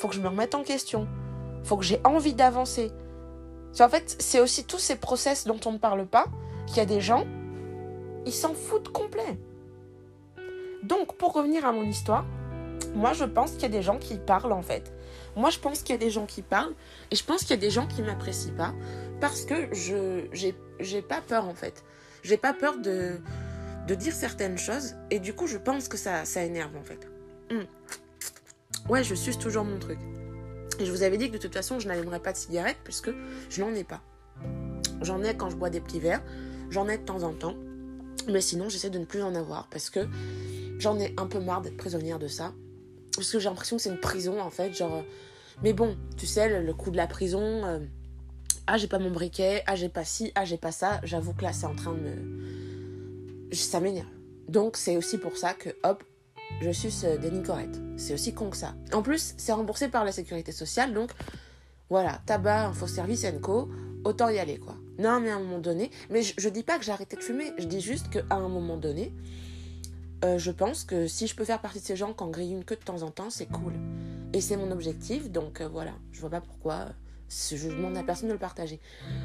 Faut que je me remette en question. Faut que j'ai envie d'avancer. En fait, c'est aussi tous ces process dont on ne parle pas, qu'il y a des gens, ils s'en foutent complet. Donc, pour revenir à mon histoire, moi, je pense qu'il y a des gens qui parlent en fait. Moi, je pense qu'il y a des gens qui parlent et je pense qu'il y a des gens qui m'apprécient pas parce que je j'ai pas peur en fait. J'ai pas peur de de dire certaines choses et du coup, je pense que ça ça énerve en fait. Hmm. Ouais, je suce toujours mon truc. Et je vous avais dit que de toute façon, je n'allumerais pas de cigarette puisque je n'en ai pas. J'en ai quand je bois des petits verres, j'en ai de temps en temps, mais sinon, j'essaie de ne plus en avoir parce que j'en ai un peu marre d'être prisonnière de ça parce que j'ai l'impression que c'est une prison en fait. Genre, euh, mais bon, tu sais, le, coup de la prison. Euh, ah, j'ai pas mon briquet. Ah, j'ai pas ci. Ah, j'ai pas ça. J'avoue que là, c'est en train de me. Ça m'énerve. Donc, c'est aussi pour ça que, hop, je suce euh, des nicorettes. C'est aussi con que ça. En plus, c'est remboursé par la sécurité sociale. Donc, voilà, tabac, info service, co. Autant y aller, quoi. Non, mais à un moment donné. Mais je, je dis pas que j'ai arrêté de fumer. Je dis juste qu'à un moment donné euh, je pense que si je peux faire partie de ces gens qui en grillent une queue de temps en temps, c'est cool. Et c'est mon objectif, donc euh, voilà, je vois pas pourquoi je demande à personne de le partager.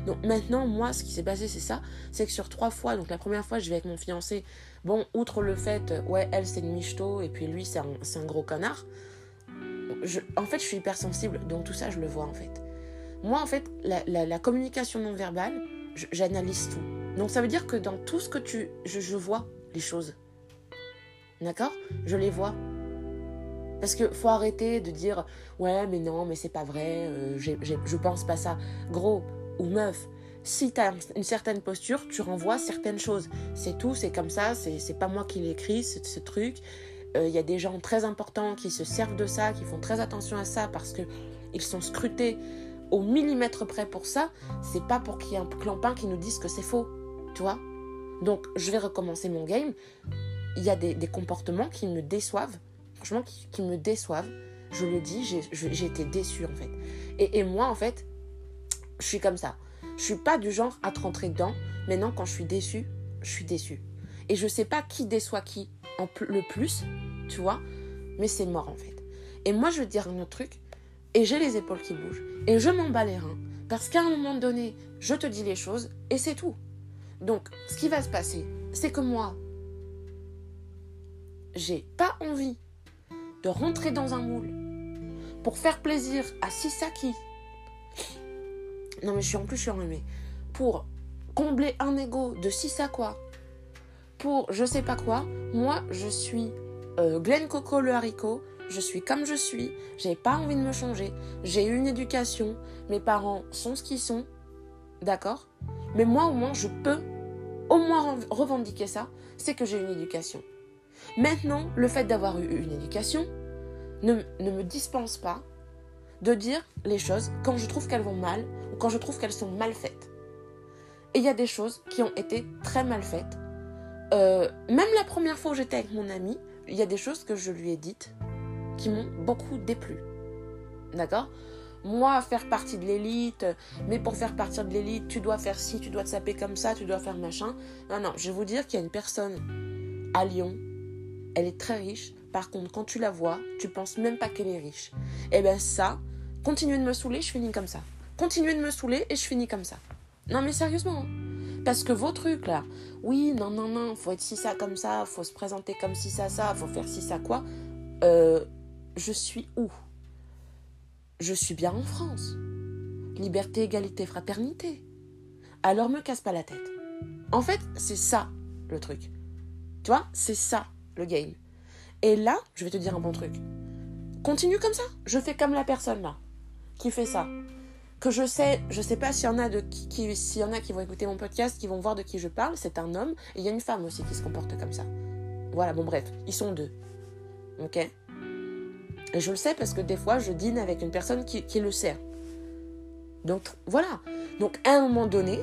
Donc maintenant, moi, ce qui s'est passé, c'est ça, c'est que sur trois fois, donc la première fois, je vais avec mon fiancé, bon, outre le fait, euh, ouais, elle, c'est une michto, et puis lui, c'est un, gros connard, en fait, je suis hypersensible, donc tout ça, je le vois, en fait. Moi, en fait, la, communication non verbale, j'analyse tout. Donc ça veut dire que dans tout ce que tu... je vois les choses. D'accord? Je les vois. Parce que faut arrêter de dire ouais mais non mais c'est pas vrai, euh, je pense pas ça. Gros ou meuf, si tu as une certaine posture, tu renvoies certaines choses. C'est tout, c'est comme ça, c'est pas moi qui l'écris, ce truc. Il euh, y a des gens très importants qui se servent de ça, qui font très attention à ça parce que ils sont scrutés au millimètre près pour ça. C'est pas pour qu'il y ait un clampin qui nous dise que c'est faux, tu vois. Donc je vais recommencer mon game il y a des, comportements qui me déçoivent, franchement qui, me déçoivent. Je le dis, j'ai été déçue en fait. Et, et, moi en fait, je suis comme ça. Je suis pas du genre à te rentrer dedans. Maintenant, quand je suis déçue, je suis déçue. Et je sais pas qui déçoit qui le plus, tu vois, mais c'est mort en fait. Et moi, je veux dire un autre truc, et j'ai les épaules qui bougent, et je m'en bats les reins, parce qu'à un moment donné, je te dis les choses, et c'est tout. Donc, ce qui va se passer, c'est que moi, j'ai pas envie de rentrer dans un moule pour faire plaisir à Sisaki. Non, mais je suis en plus, je suis enrhumée. Pour combler un ego de Sisakwa. Pour je sais pas quoi. Moi, je suis euh, Glenn Coco le haricot. Je suis comme je suis. J'ai pas envie de me changer. J'ai eu une éducation. Mes parents sont ce qu'ils sont. D'accord? Mais moi, au moins, je peux au moins revendiquer ça. C'est que j'ai une éducation. Maintenant, le fait d'avoir eu une éducation ne, ne me dispense pas de dire les choses quand je trouve qu'elles vont mal quand je trouve qu'elles sont mal faites. Et il y a des choses qui ont été très mal faites. Euh, même la première fois où j'étais avec mon ami, il y a des choses que je lui ai dites qui m'ont beaucoup déplu. D'accord? Moi, faire partie de l'élite, mais pour faire partie de l'élite, tu dois faire ci, tu dois te saper comme ça, tu dois faire machin. Non, non, je vais vous dire qu'il y a une personne à Lyon, elle est très riche. Par contre, quand tu la vois, tu penses même pas qu'elle est riche. Et eh bien ça, continuez de me saouler, je finis comme ça. Continuez de me saouler et je finis comme ça. Non mais sérieusement. Hein. Parce que vos trucs là, oui, non, non, non, faut être si ça comme ça, faut se présenter comme si ça, ça, faut faire si ça quoi. Euh, je suis où? Je suis bien en France. Liberté, égalité, fraternité. Alors me casse pas la tête. En fait, c'est ça le truc. Tu vois, c'est ça le game. Et là, je vais te dire un bon truc. Continue comme ça. Je fais comme la personne là qui fait ça. Que je sais, je sais pas s'il y en a de qui, s'il y en a qui vont écouter mon podcast, qui vont voir de qui je parle. C'est un homme et il y a une femme aussi qui se comporte comme ça. Voilà, bon bref, ils sont deux. Ok? Et je le sais parce que des fois, je dîne avec une personne qui, qui le sert. Donc voilà. Donc à un moment donné,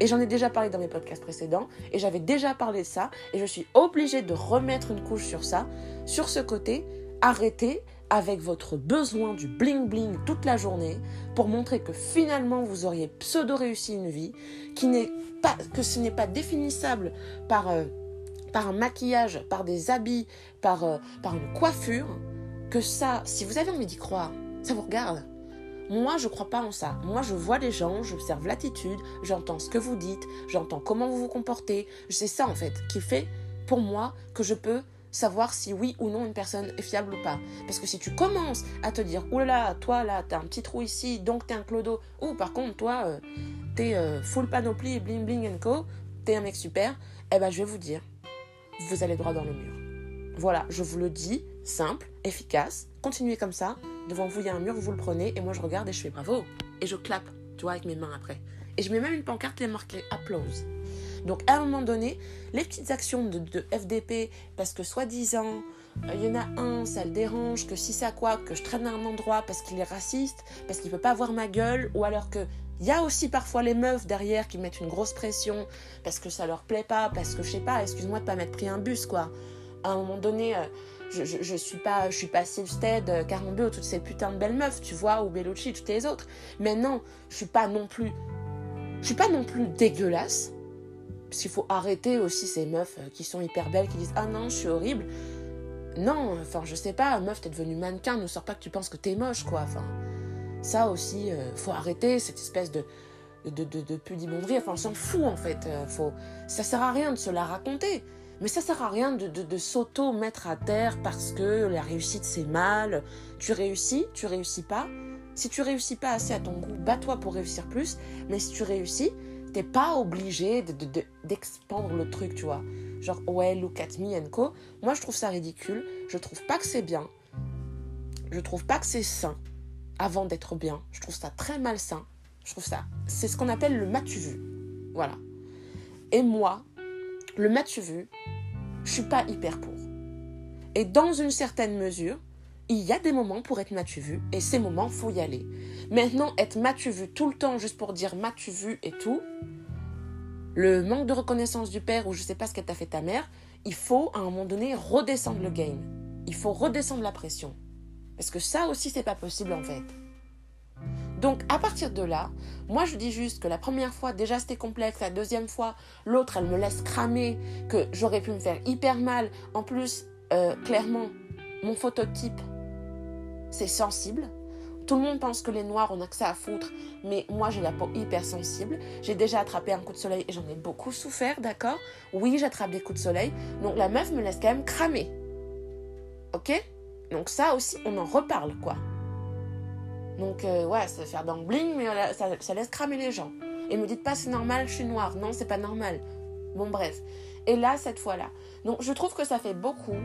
et j'en ai déjà parlé dans mes podcasts précédents, et j'avais déjà parlé de ça, et je suis obligée de remettre une couche sur ça, sur ce côté, arrêtez avec votre besoin du bling bling toute la journée pour montrer que finalement vous auriez pseudo réussi une vie, qui pas, que ce n'est pas définissable par, euh, par un maquillage, par des habits, par, euh, par une coiffure, que ça, si vous avez envie d'y croire, ça vous regarde. Moi, je crois pas en ça. Moi, je vois les gens, j'observe l'attitude, j'entends ce que vous dites, j'entends comment vous vous comportez. C'est ça, en fait, qui fait, pour moi, que je peux savoir si oui ou non une personne est fiable ou pas. Parce que si tu commences à te dire, oulala, toi là, t'as un petit trou ici, donc t'es un clodo, ou par contre, toi, euh, t'es euh, full panoplie, bling bling and co, t'es un mec super, eh ben je vais vous dire, vous allez droit dans le mur. Voilà, je vous le dis, simple, efficace, continuez comme ça, devant vous il y a un mur, vous le prenez, et moi je regarde et je fais bravo. Et je clappe, tu vois, avec mes mains après. Et je mets même une pancarte qui est marquée applause. Donc à un moment donné, les petites actions de, FDP, parce que soi-disant, euh, il y en a un, ça le dérange, que si ça quoi, que je traîne à un endroit parce qu'il est raciste, parce qu'il peut pas voir ma gueule, ou alors que il y a aussi parfois les meufs derrière qui mettent une grosse pression parce que ça leur plaît pas, parce que je sais pas, excuse-moi de pas m'être pris un bus quoi. À un moment donné, euh, je, je, suis pas je suis pas Silvstead, Carambeau, euh, toutes ces putains de belles meufs, tu vois, ou Bellucci, toutes les autres. Mais non, je suis pas non plus je suis pas non plus dégueulasse. Parce qu'il faut arrêter aussi ces meufs euh, qui sont hyper belles, qui disent Ah non, je suis horrible. Non, enfin, je sais pas, meuf, t'es devenue mannequin, ne sors pas que tu penses que t'es moche, quoi. Enfin, ça aussi, euh, faut arrêter cette espèce de, de, de, de pudibonderie. Enfin, on s'en fout, en fait. faut... Ça sert à rien de se la raconter. Mais ça sert à rien de, de, s'auto-mettre à terre parce que la réussite c'est mal. Tu réussis, tu réussis pas. Si tu réussis pas assez à ton goût, bats-toi pour réussir plus. Mais si tu réussis, t'es pas obligé d'expandre le truc, tu vois. Genre, ouais, look at me and co. Moi, je trouve ça ridicule. Je trouve pas que c'est bien. Je trouve pas que c'est sain avant d'être bien. Je trouve ça très malsain. Je trouve ça. C'est ce qu'on appelle le matu vu. Voilà. Et moi, le matu vu, je suis pas hyper pour. Et dans une certaine mesure, il y a des moments pour être matu vu et ces moments faut y aller. Maintenant être matu vu tout le temps juste pour dire matu vu et tout, le manque de reconnaissance du père ou je sais pas ce qu'elle t'a fait ta mère, il faut à un moment donné redescendre le game. Il faut redescendre la pression. Parce que ça aussi, c'est pas possible en fait. Donc à partir de là, moi je dis juste que la première fois déjà c'était complexe, la deuxième fois l'autre elle me laisse cramer, que j'aurais pu me faire hyper mal. En plus, euh, clairement, mon phototype c'est sensible. Tout le monde pense que les noirs ont accès à foutre, mais moi j'ai la peau hyper sensible. J'ai déjà attrapé un coup de soleil et j'en ai beaucoup souffert, d'accord? Oui, j'attrape des coups de soleil. Donc la meuf me laisse quand même cramer. Ok? Donc ça aussi, on en reparle, quoi. Donc euh, ouais, ça va faire bling, mais ça, ça, laisse cramer les gens. Et me dites pas c'est normal, je suis noire. Non, c'est pas normal. Bon bref. Et là, cette fois-là. Donc je trouve que ça fait beaucoup.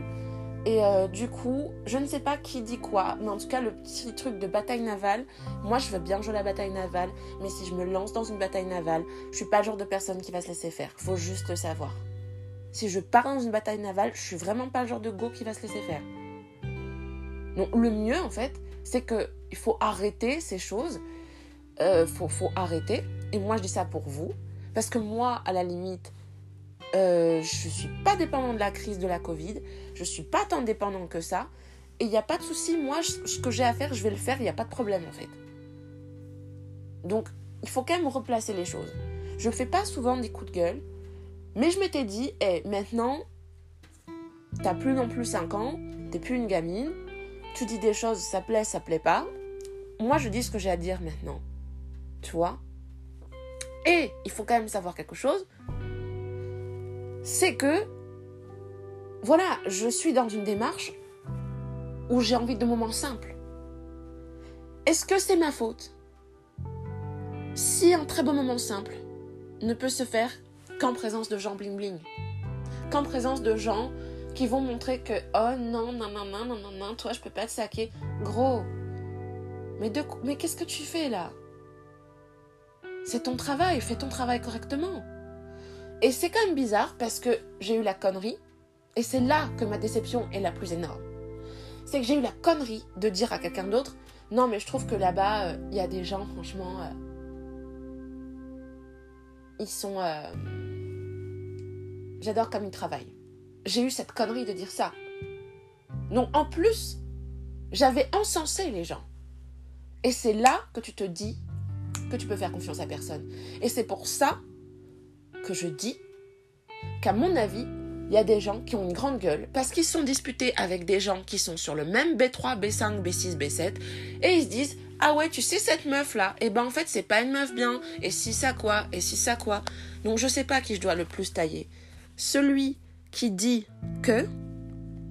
Et euh, du coup, je ne sais pas qui dit quoi, mais en tout cas, le petit truc de bataille navale, moi je veux bien jouer la bataille navale, mais si je me lance dans une bataille navale, je suis pas le genre de personne qui va se laisser faire. Faut juste le savoir. Si je pars dans une bataille navale, je suis vraiment pas le genre de go qui va se laisser faire. Donc le mieux en fait, c'est que il faut arrêter ces choses. Euh, faut, faut arrêter. Et moi je dis ça pour vous, parce que moi, à la limite, euh, je ne suis pas dépendant de la crise de la Covid. Je suis pas tant dépendant que ça. Et il n'y a pas de souci. Moi, ce que j'ai à faire, je vais le faire. Il n'y a pas de problème, en fait. Donc, il faut quand même replacer les choses. Je ne fais pas souvent des coups de gueule. Mais je m'étais dit, hé, maintenant, t'as plus non plus 5 ans. T'es plus une gamine. Tu dis des choses, ça plaît, ça plaît pas. Moi, je dis ce que j'ai à dire maintenant. Tu vois? Et il faut quand même savoir quelque chose c'est que, voilà, je suis dans une démarche où j'ai envie de moments simples. Est-ce que c'est ma faute si un très beau moment simple ne peut se faire qu'en présence de gens bling bling? Qu'en présence de gens qui vont montrer que oh non, non, non, non, non, non, non, toi je peux pas te saquer. Gros, mais, mais qu'est-ce que tu fais là? C'est ton travail, fais ton travail correctement. Et c'est quand même bizarre parce que j'ai eu la connerie, et c'est là que ma déception est la plus énorme. C'est que j'ai eu la connerie de dire à quelqu'un d'autre, non mais je trouve que là-bas, euh, il y a des gens, franchement, euh, ils sont... Euh, j'adore comme ils travaillent. J'ai eu cette connerie de dire ça. Non, en plus, j'avais encensé les gens. Et c'est là que tu te dis que tu peux faire confiance à personne. Et c'est pour ça que je dis qu'à mon avis, il y a des gens qui ont une grande gueule parce qu'ils sont disputés avec des gens qui sont sur le même B3, B5, B6, B7 et ils se disent ah ouais, tu sais cette meuf là, et eh ben en fait c'est pas une meuf bien, et si ça quoi, et si ça quoi. Donc je sais pas qui je dois le plus tailler. Celui qui dit que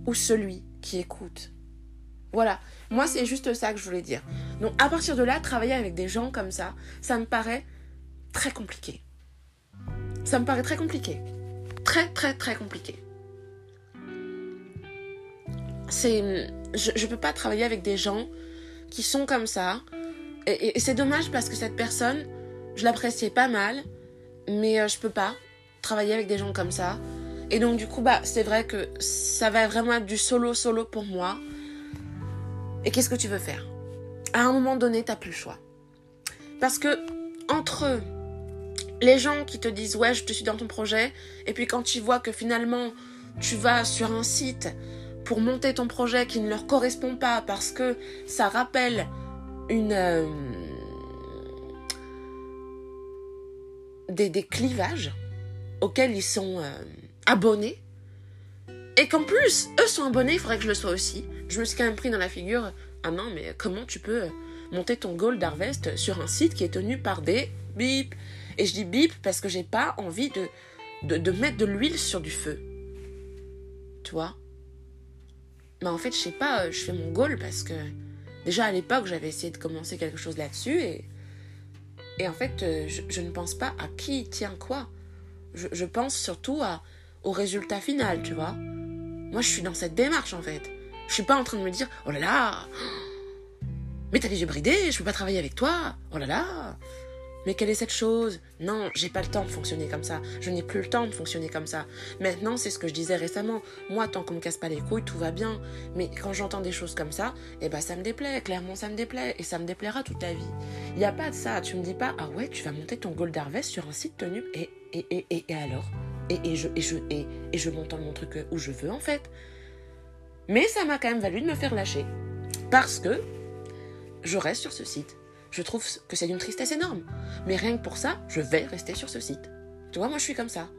ou celui qui écoute. Voilà, moi c'est juste ça que je voulais dire. Donc à partir de là, travailler avec des gens comme ça, ça me paraît très compliqué. Ça me paraît très compliqué. Très, très, très compliqué. C'est. Je ne peux pas travailler avec des gens qui sont comme ça. Et, c'est dommage parce que cette personne, je l'appréciais pas mal, mais euh, je peux pas travailler avec des gens comme ça. Et donc, du coup, bah, c'est vrai que ça va vraiment être du solo-solo pour moi. Et qu'est-ce que tu veux faire? À un moment donné, t'as plus le choix. Parce que, entre les gens qui te disent ouais je te suis dans ton projet. Et puis quand tu vois que finalement tu vas sur un site pour monter ton projet qui ne leur correspond pas parce que ça rappelle une euh, des, clivages auxquels ils sont euh, abonnés. Et qu'en plus eux sont abonnés il faudrait que je le sois aussi. Je me suis quand même pris dans la figure ah non mais comment tu peux monter ton gold harvest sur un site qui est tenu par des bip et je dis bip parce que j'ai pas envie de, de, mettre de l'huile sur du feu. Tu vois? Mais en fait, je sais pas, euh, je fais mon goal parce que déjà à l'époque, j'avais essayé de commencer quelque chose là-dessus et, et en fait, euh, je, ne pense pas à qui tient quoi. Je, pense surtout à, au résultat final, tu vois. Moi, je suis dans cette démarche en fait. Je suis pas en train de me dire, oh là là, mais t'as les yeux bridés, je peux pas travailler avec toi, oh là là, mais quelle est cette chose? Non, j'ai pas le temps de fonctionner comme ça. Je n'ai plus le temps de fonctionner comme ça. Maintenant, c'est ce que je disais récemment. Moi, tant qu'on me casse pas les couilles, tout va bien. Mais quand j'entends des choses comme ça, eh ben ça me déplaît. Clairement, ça me déplaît. Et ça me déplaira toute ta vie. Il n'y a pas de ça. Tu me dis pas, ah ouais, tu vas monter ton Gold Harvest sur un site tenu. Et, et, et, et, et alors? Et, et, je, et, je, et, et je monte mon truc où je veux, en fait. Mais ça m'a quand même valu de me faire lâcher. Parce que je reste sur ce site. Je trouve que c'est d'une tristesse énorme. Mais rien que pour ça, je vais rester sur ce site. Tu vois, moi je suis comme ça.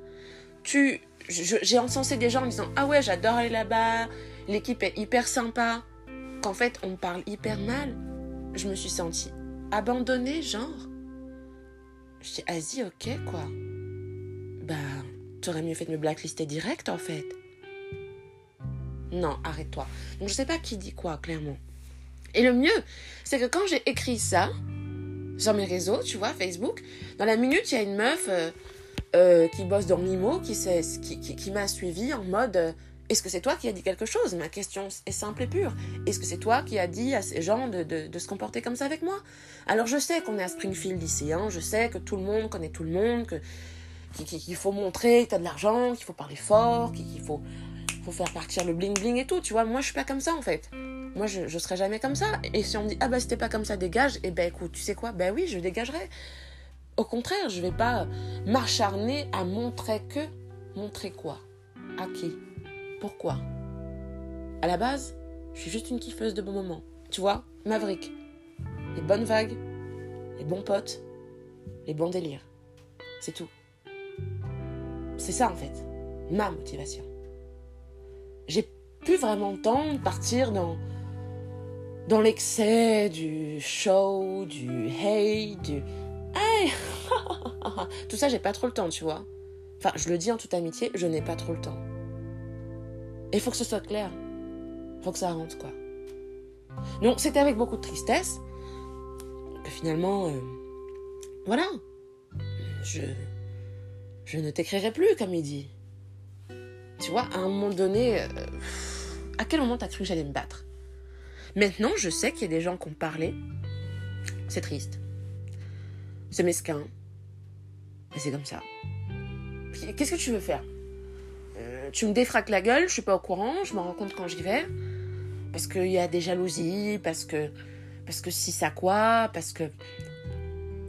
Tu, j'ai encensé des gens en disant ah ouais j'adore aller là-bas, l'équipe est hyper sympa. Qu'en fait on me parle hyper mal. Je me suis sentie abandonnée genre. Je dis vas-y ok quoi. Bah t'aurais mieux fait de me blacklister direct en fait. Non arrête-toi. Donc je sais pas qui dit quoi clairement. Et le mieux c'est que quand j'ai écrit ça sur mes réseaux, tu vois, Facebook, dans la minute il y a une meuf. Euh, euh, qui bosse dans Mimo, qui, qui, qui, qui m'a suivi en mode euh, est-ce que c'est toi qui as dit quelque chose? Ma question est simple et pure. Est-ce que c'est toi qui as dit à ces gens de, de, se comporter comme ça avec moi? Alors je sais qu'on est à Springfield lycéen, je sais que tout le monde connaît tout le monde, que qu'il faut montrer que tu as de l'argent, qu'il faut parler fort, qu'il faut, faut faire partir le bling bling et tout, tu vois. Moi je suis pas comme ça en fait. Moi je, je serai jamais comme ça. Et si on me dit ah bah c'était pas comme ça, dégage, et eh ben écoute, tu sais quoi? Ben oui, je dégagerai. Au contraire, je vais pas m'acharner à montrer que. Montrer quoi? À qui? Pourquoi? À la base, je suis juste une kiffeuse de bons moments. Tu vois? Maverick. Les bonnes vagues, les bons potes, les bons délires. C'est tout. C'est ça en fait, ma motivation. J'ai plus vraiment le temps de partir dans, dans l'excès du show, du hate, du Hey Tout ça, j'ai pas trop le temps, tu vois. Enfin, je le dis en toute amitié, je n'ai pas trop le temps. Et faut que ce soit clair. Faut que ça rentre, quoi. Donc, c'était avec beaucoup de tristesse que finalement, euh, voilà, je, je ne t'écrirai plus, comme il dit. Tu vois, à un moment donné, euh, à quel moment t'as cru que j'allais me battre? Maintenant, je sais qu'il y a des gens qui ont parlé. C'est triste. C'est mesquin. Mais c'est comme ça. Qu'est-ce que tu veux faire? Euh, Tu me défraques la gueule, je suis pas au courant, je m'en rends compte quand j'y vais. Parce qu'il y a des jalousies, parce que. Parce que si ça quoi, parce que.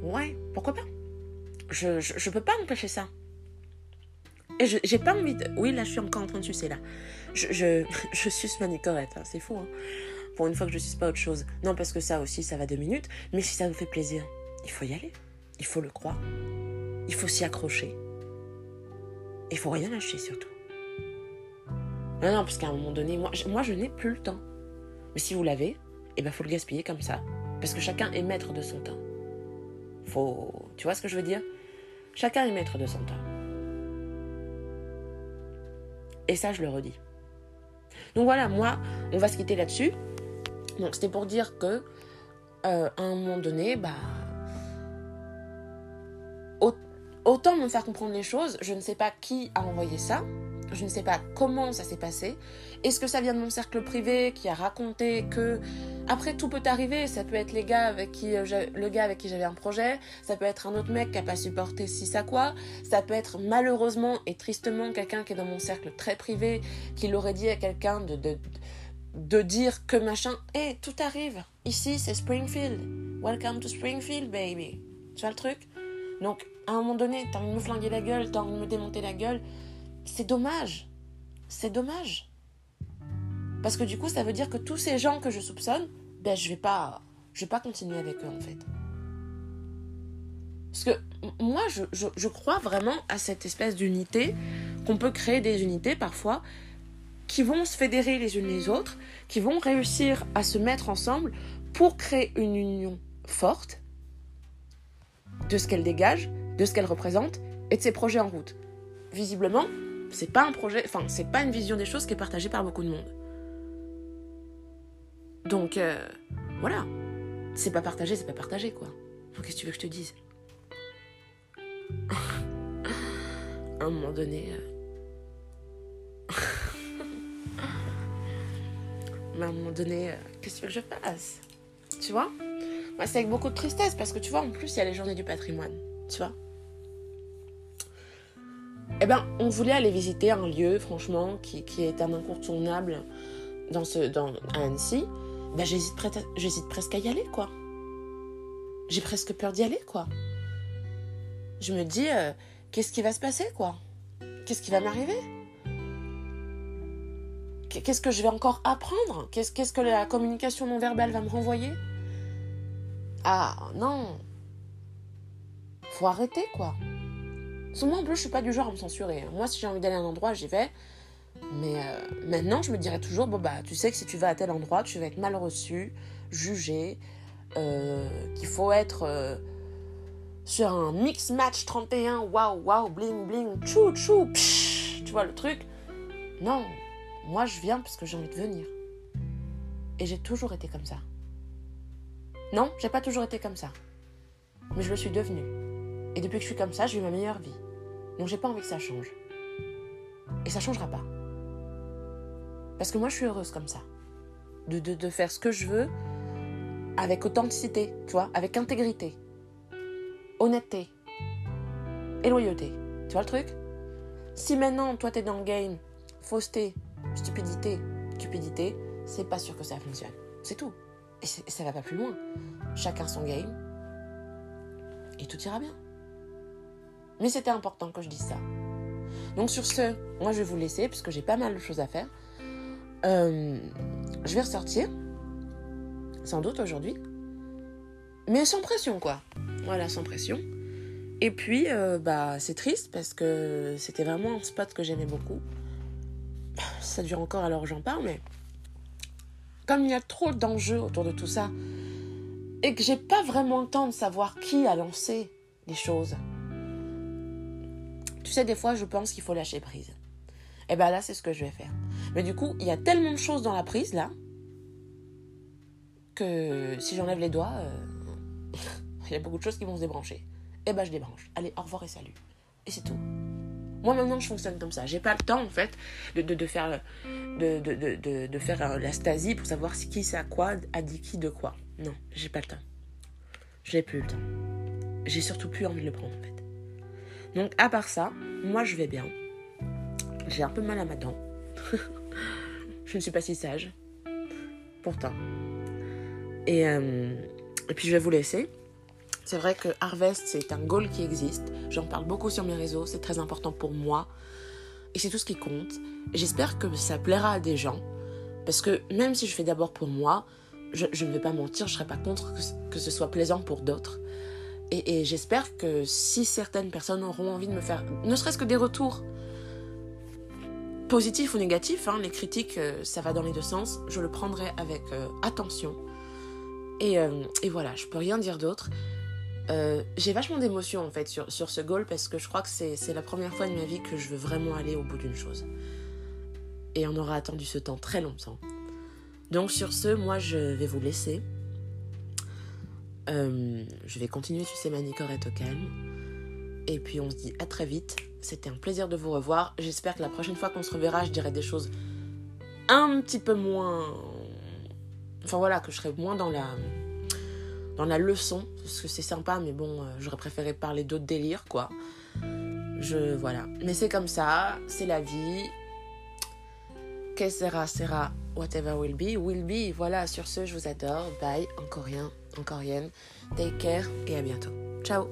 Ouais, pourquoi pas? Je, je, peux pas empêcher ça. J'ai pas envie de. Oui, là, je suis encore en train de sucer, là. Je, je, je suce ma nicorette, hein, c'est fou, hein. Pour une fois que je suce pas autre chose. Non, parce que ça aussi, ça va deux minutes. Mais si ça vous fait plaisir, il faut y aller. Il faut le croire. Il faut s'y accrocher. Il faut rien lâcher surtout. Non, non, parce qu'à un moment donné, moi, je, moi, je n'ai plus le temps. Mais si vous l'avez, eh ben, faut le gaspiller comme ça. Parce que chacun est maître de son temps. Faut. Tu vois ce que je veux dire? Chacun est maître de son temps. Et ça, je le redis. Donc voilà, moi, on va se quitter là-dessus. Donc c'était pour dire que, euh, à un moment donné, bah, autant me faire comprendre les choses, je ne sais pas qui a envoyé ça, je ne sais pas comment ça s'est passé. Est-ce que ça vient de mon cercle privé qui a raconté que après tout peut arriver, ça peut être les gars avec qui euh, le gars avec qui j'avais un projet, ça peut être un autre mec qui a pas supporté si ça quoi, ça peut être malheureusement et tristement quelqu'un qui est dans mon cercle très privé qui l'aurait dit à quelqu'un de, de dire que machin, hé, eh, tout arrive. Ici, c'est Springfield. Welcome to Springfield, baby. Tu vois le truc? Donc, à un moment donné, t'as envie de me flinguer la gueule, t'as envie de me démonter la gueule. C'est dommage. C'est dommage. Parce que du coup, ça veut dire que tous ces gens que je soupçonne, ben je vais pas, je vais pas continuer avec eux en fait. Parce que moi, je, crois vraiment à cette espèce d'unité, qu'on peut créer des unités parfois, qui vont se fédérer les unes les autres, qui vont réussir à se mettre ensemble pour créer une union forte de ce qu'elle dégage, de ce qu'elle représente et de ses projets en route. Visiblement, c'est pas un projet, enfin, c'est pas une vision des choses qui est partagée par beaucoup de monde. Donc, euh, voilà. C'est pas partagé, c'est pas partagé, quoi. Qu'est-ce que tu veux que je te dise À un moment donné. Euh, à un moment donné, euh, qu'est-ce que tu veux que je fasse Tu vois Moi, c'est avec beaucoup de tristesse parce que tu vois, en plus, il y a les journées du patrimoine. Tu vois eh ben, on voulait aller visiter un lieu, franchement, qui, est un incontournable dans ce, dans, à Annecy. Ben, j'hésite, presque à y aller, quoi. J'ai presque peur d'y aller, quoi. Je me dis, euh, qu'est-ce qui va se passer, quoi? Qu'est-ce qui va m'arriver? Qu'est-ce que je vais encore apprendre? Qu'est-ce que la communication non verbale va me renvoyer? Ah non Faut arrêter quoi. Moi en plus je suis pas du genre à me censurer. Moi si j'ai envie d'aller à un endroit j'y vais. Mais euh, maintenant je me dirais toujours bon bah tu sais que si tu vas à tel endroit tu vas être mal reçu, jugé, euh, qu'il faut être euh, sur un mix match 31, waouh waouh bling bling, chou chou, tu vois le truc. Non, moi, je viens parce que j'ai envie de venir. Et j'ai toujours été comme ça. Non, j'ai pas toujours été comme ça. Mais je le suis devenue. Et depuis que je suis comme ça, j'ai eu ma meilleure vie. Donc j'ai pas envie que ça change. Et ça changera pas. Parce que moi, je suis heureuse comme ça. De, de, de faire ce que je veux avec authenticité, tu vois, avec intégrité, honnêteté et loyauté. Tu vois le truc? Si maintenant, toi, t'es dans le game, fausseté, stupidité, cupidité, c'est pas sûr que ça fonctionne. C'est tout. Et, ça va pas plus loin. Chacun son game. Et tout ira bien. Mais c'était important que je dise ça. Donc sur ce, moi je vais vous laisser puisque j'ai pas mal de choses à faire. Euh, je vais ressortir, sans doute aujourd'hui, mais sans pression quoi. Voilà, sans pression. Et puis, euh, bah, c'est triste parce que c'était vraiment un spot que j'aimais beaucoup ça dure encore alors j'en parle, mais comme il y a trop d'enjeux autour de tout ça, et que j'ai pas vraiment le temps de savoir qui a lancé les choses, tu sais, des fois je pense qu'il faut lâcher prise. Et ben là, c'est ce que je vais faire. Mais du coup, il y a tellement de choses dans la prise là, que si j'enlève les doigts, euh, il y a beaucoup de choses qui vont se débrancher. Et ben je débranche. Allez, au revoir et salut. Et c'est tout. Moi maintenant je fonctionne comme ça. J'ai pas le temps en fait de, faire, de, faire la stasie pour savoir qui c'est à quoi, a dit qui de quoi. Non, j'ai pas le temps. Je n'ai plus le temps. J'ai surtout plus envie de le prendre en fait. Donc à part ça, moi je vais bien. J'ai un peu mal à ma dent. je ne suis pas si sage. Pourtant. Et, euh, et puis je vais vous laisser. C'est vrai que Harvest, c'est un goal qui existe. J'en parle beaucoup sur mes réseaux, c'est très important pour moi. Et c'est tout ce qui compte. J'espère que ça plaira à des gens. Parce que même si je fais d'abord pour moi, je, ne vais pas mentir, je ne serais pas contre que, ce soit plaisant pour d'autres. Et, j'espère que si certaines personnes auront envie de me faire, ne serait-ce que des retours, positifs ou négatifs, hein, les critiques, euh, ça va dans les deux sens, je le prendrai avec euh, attention. Et, euh, et voilà, je peux rien dire d'autre. J'ai vachement d'émotions en fait sur, sur ce goal parce que je crois que c'est la première fois de ma vie que je veux vraiment aller au bout d'une chose. Et on aura attendu ce temps très longtemps. Donc sur ce, moi je vais vous laisser. Je vais continuer sur ces manicorettes au calme. Et puis on se dit à très vite. C'était un plaisir de vous revoir. J'espère que la prochaine fois qu'on se reverra, je dirai des choses un petit peu moins... Enfin voilà, que je serai moins dans la dans la leçon, parce que c'est sympa, mais bon, euh, j'aurais préféré parler d'autres délires, quoi. Je, voilà. Mais c'est comme ça, c'est la vie. Que sera, sera, whatever will be, will be. Voilà, sur ce, je vous adore. Bye, encore rien, encore rien. Take care et à bientôt. Ciao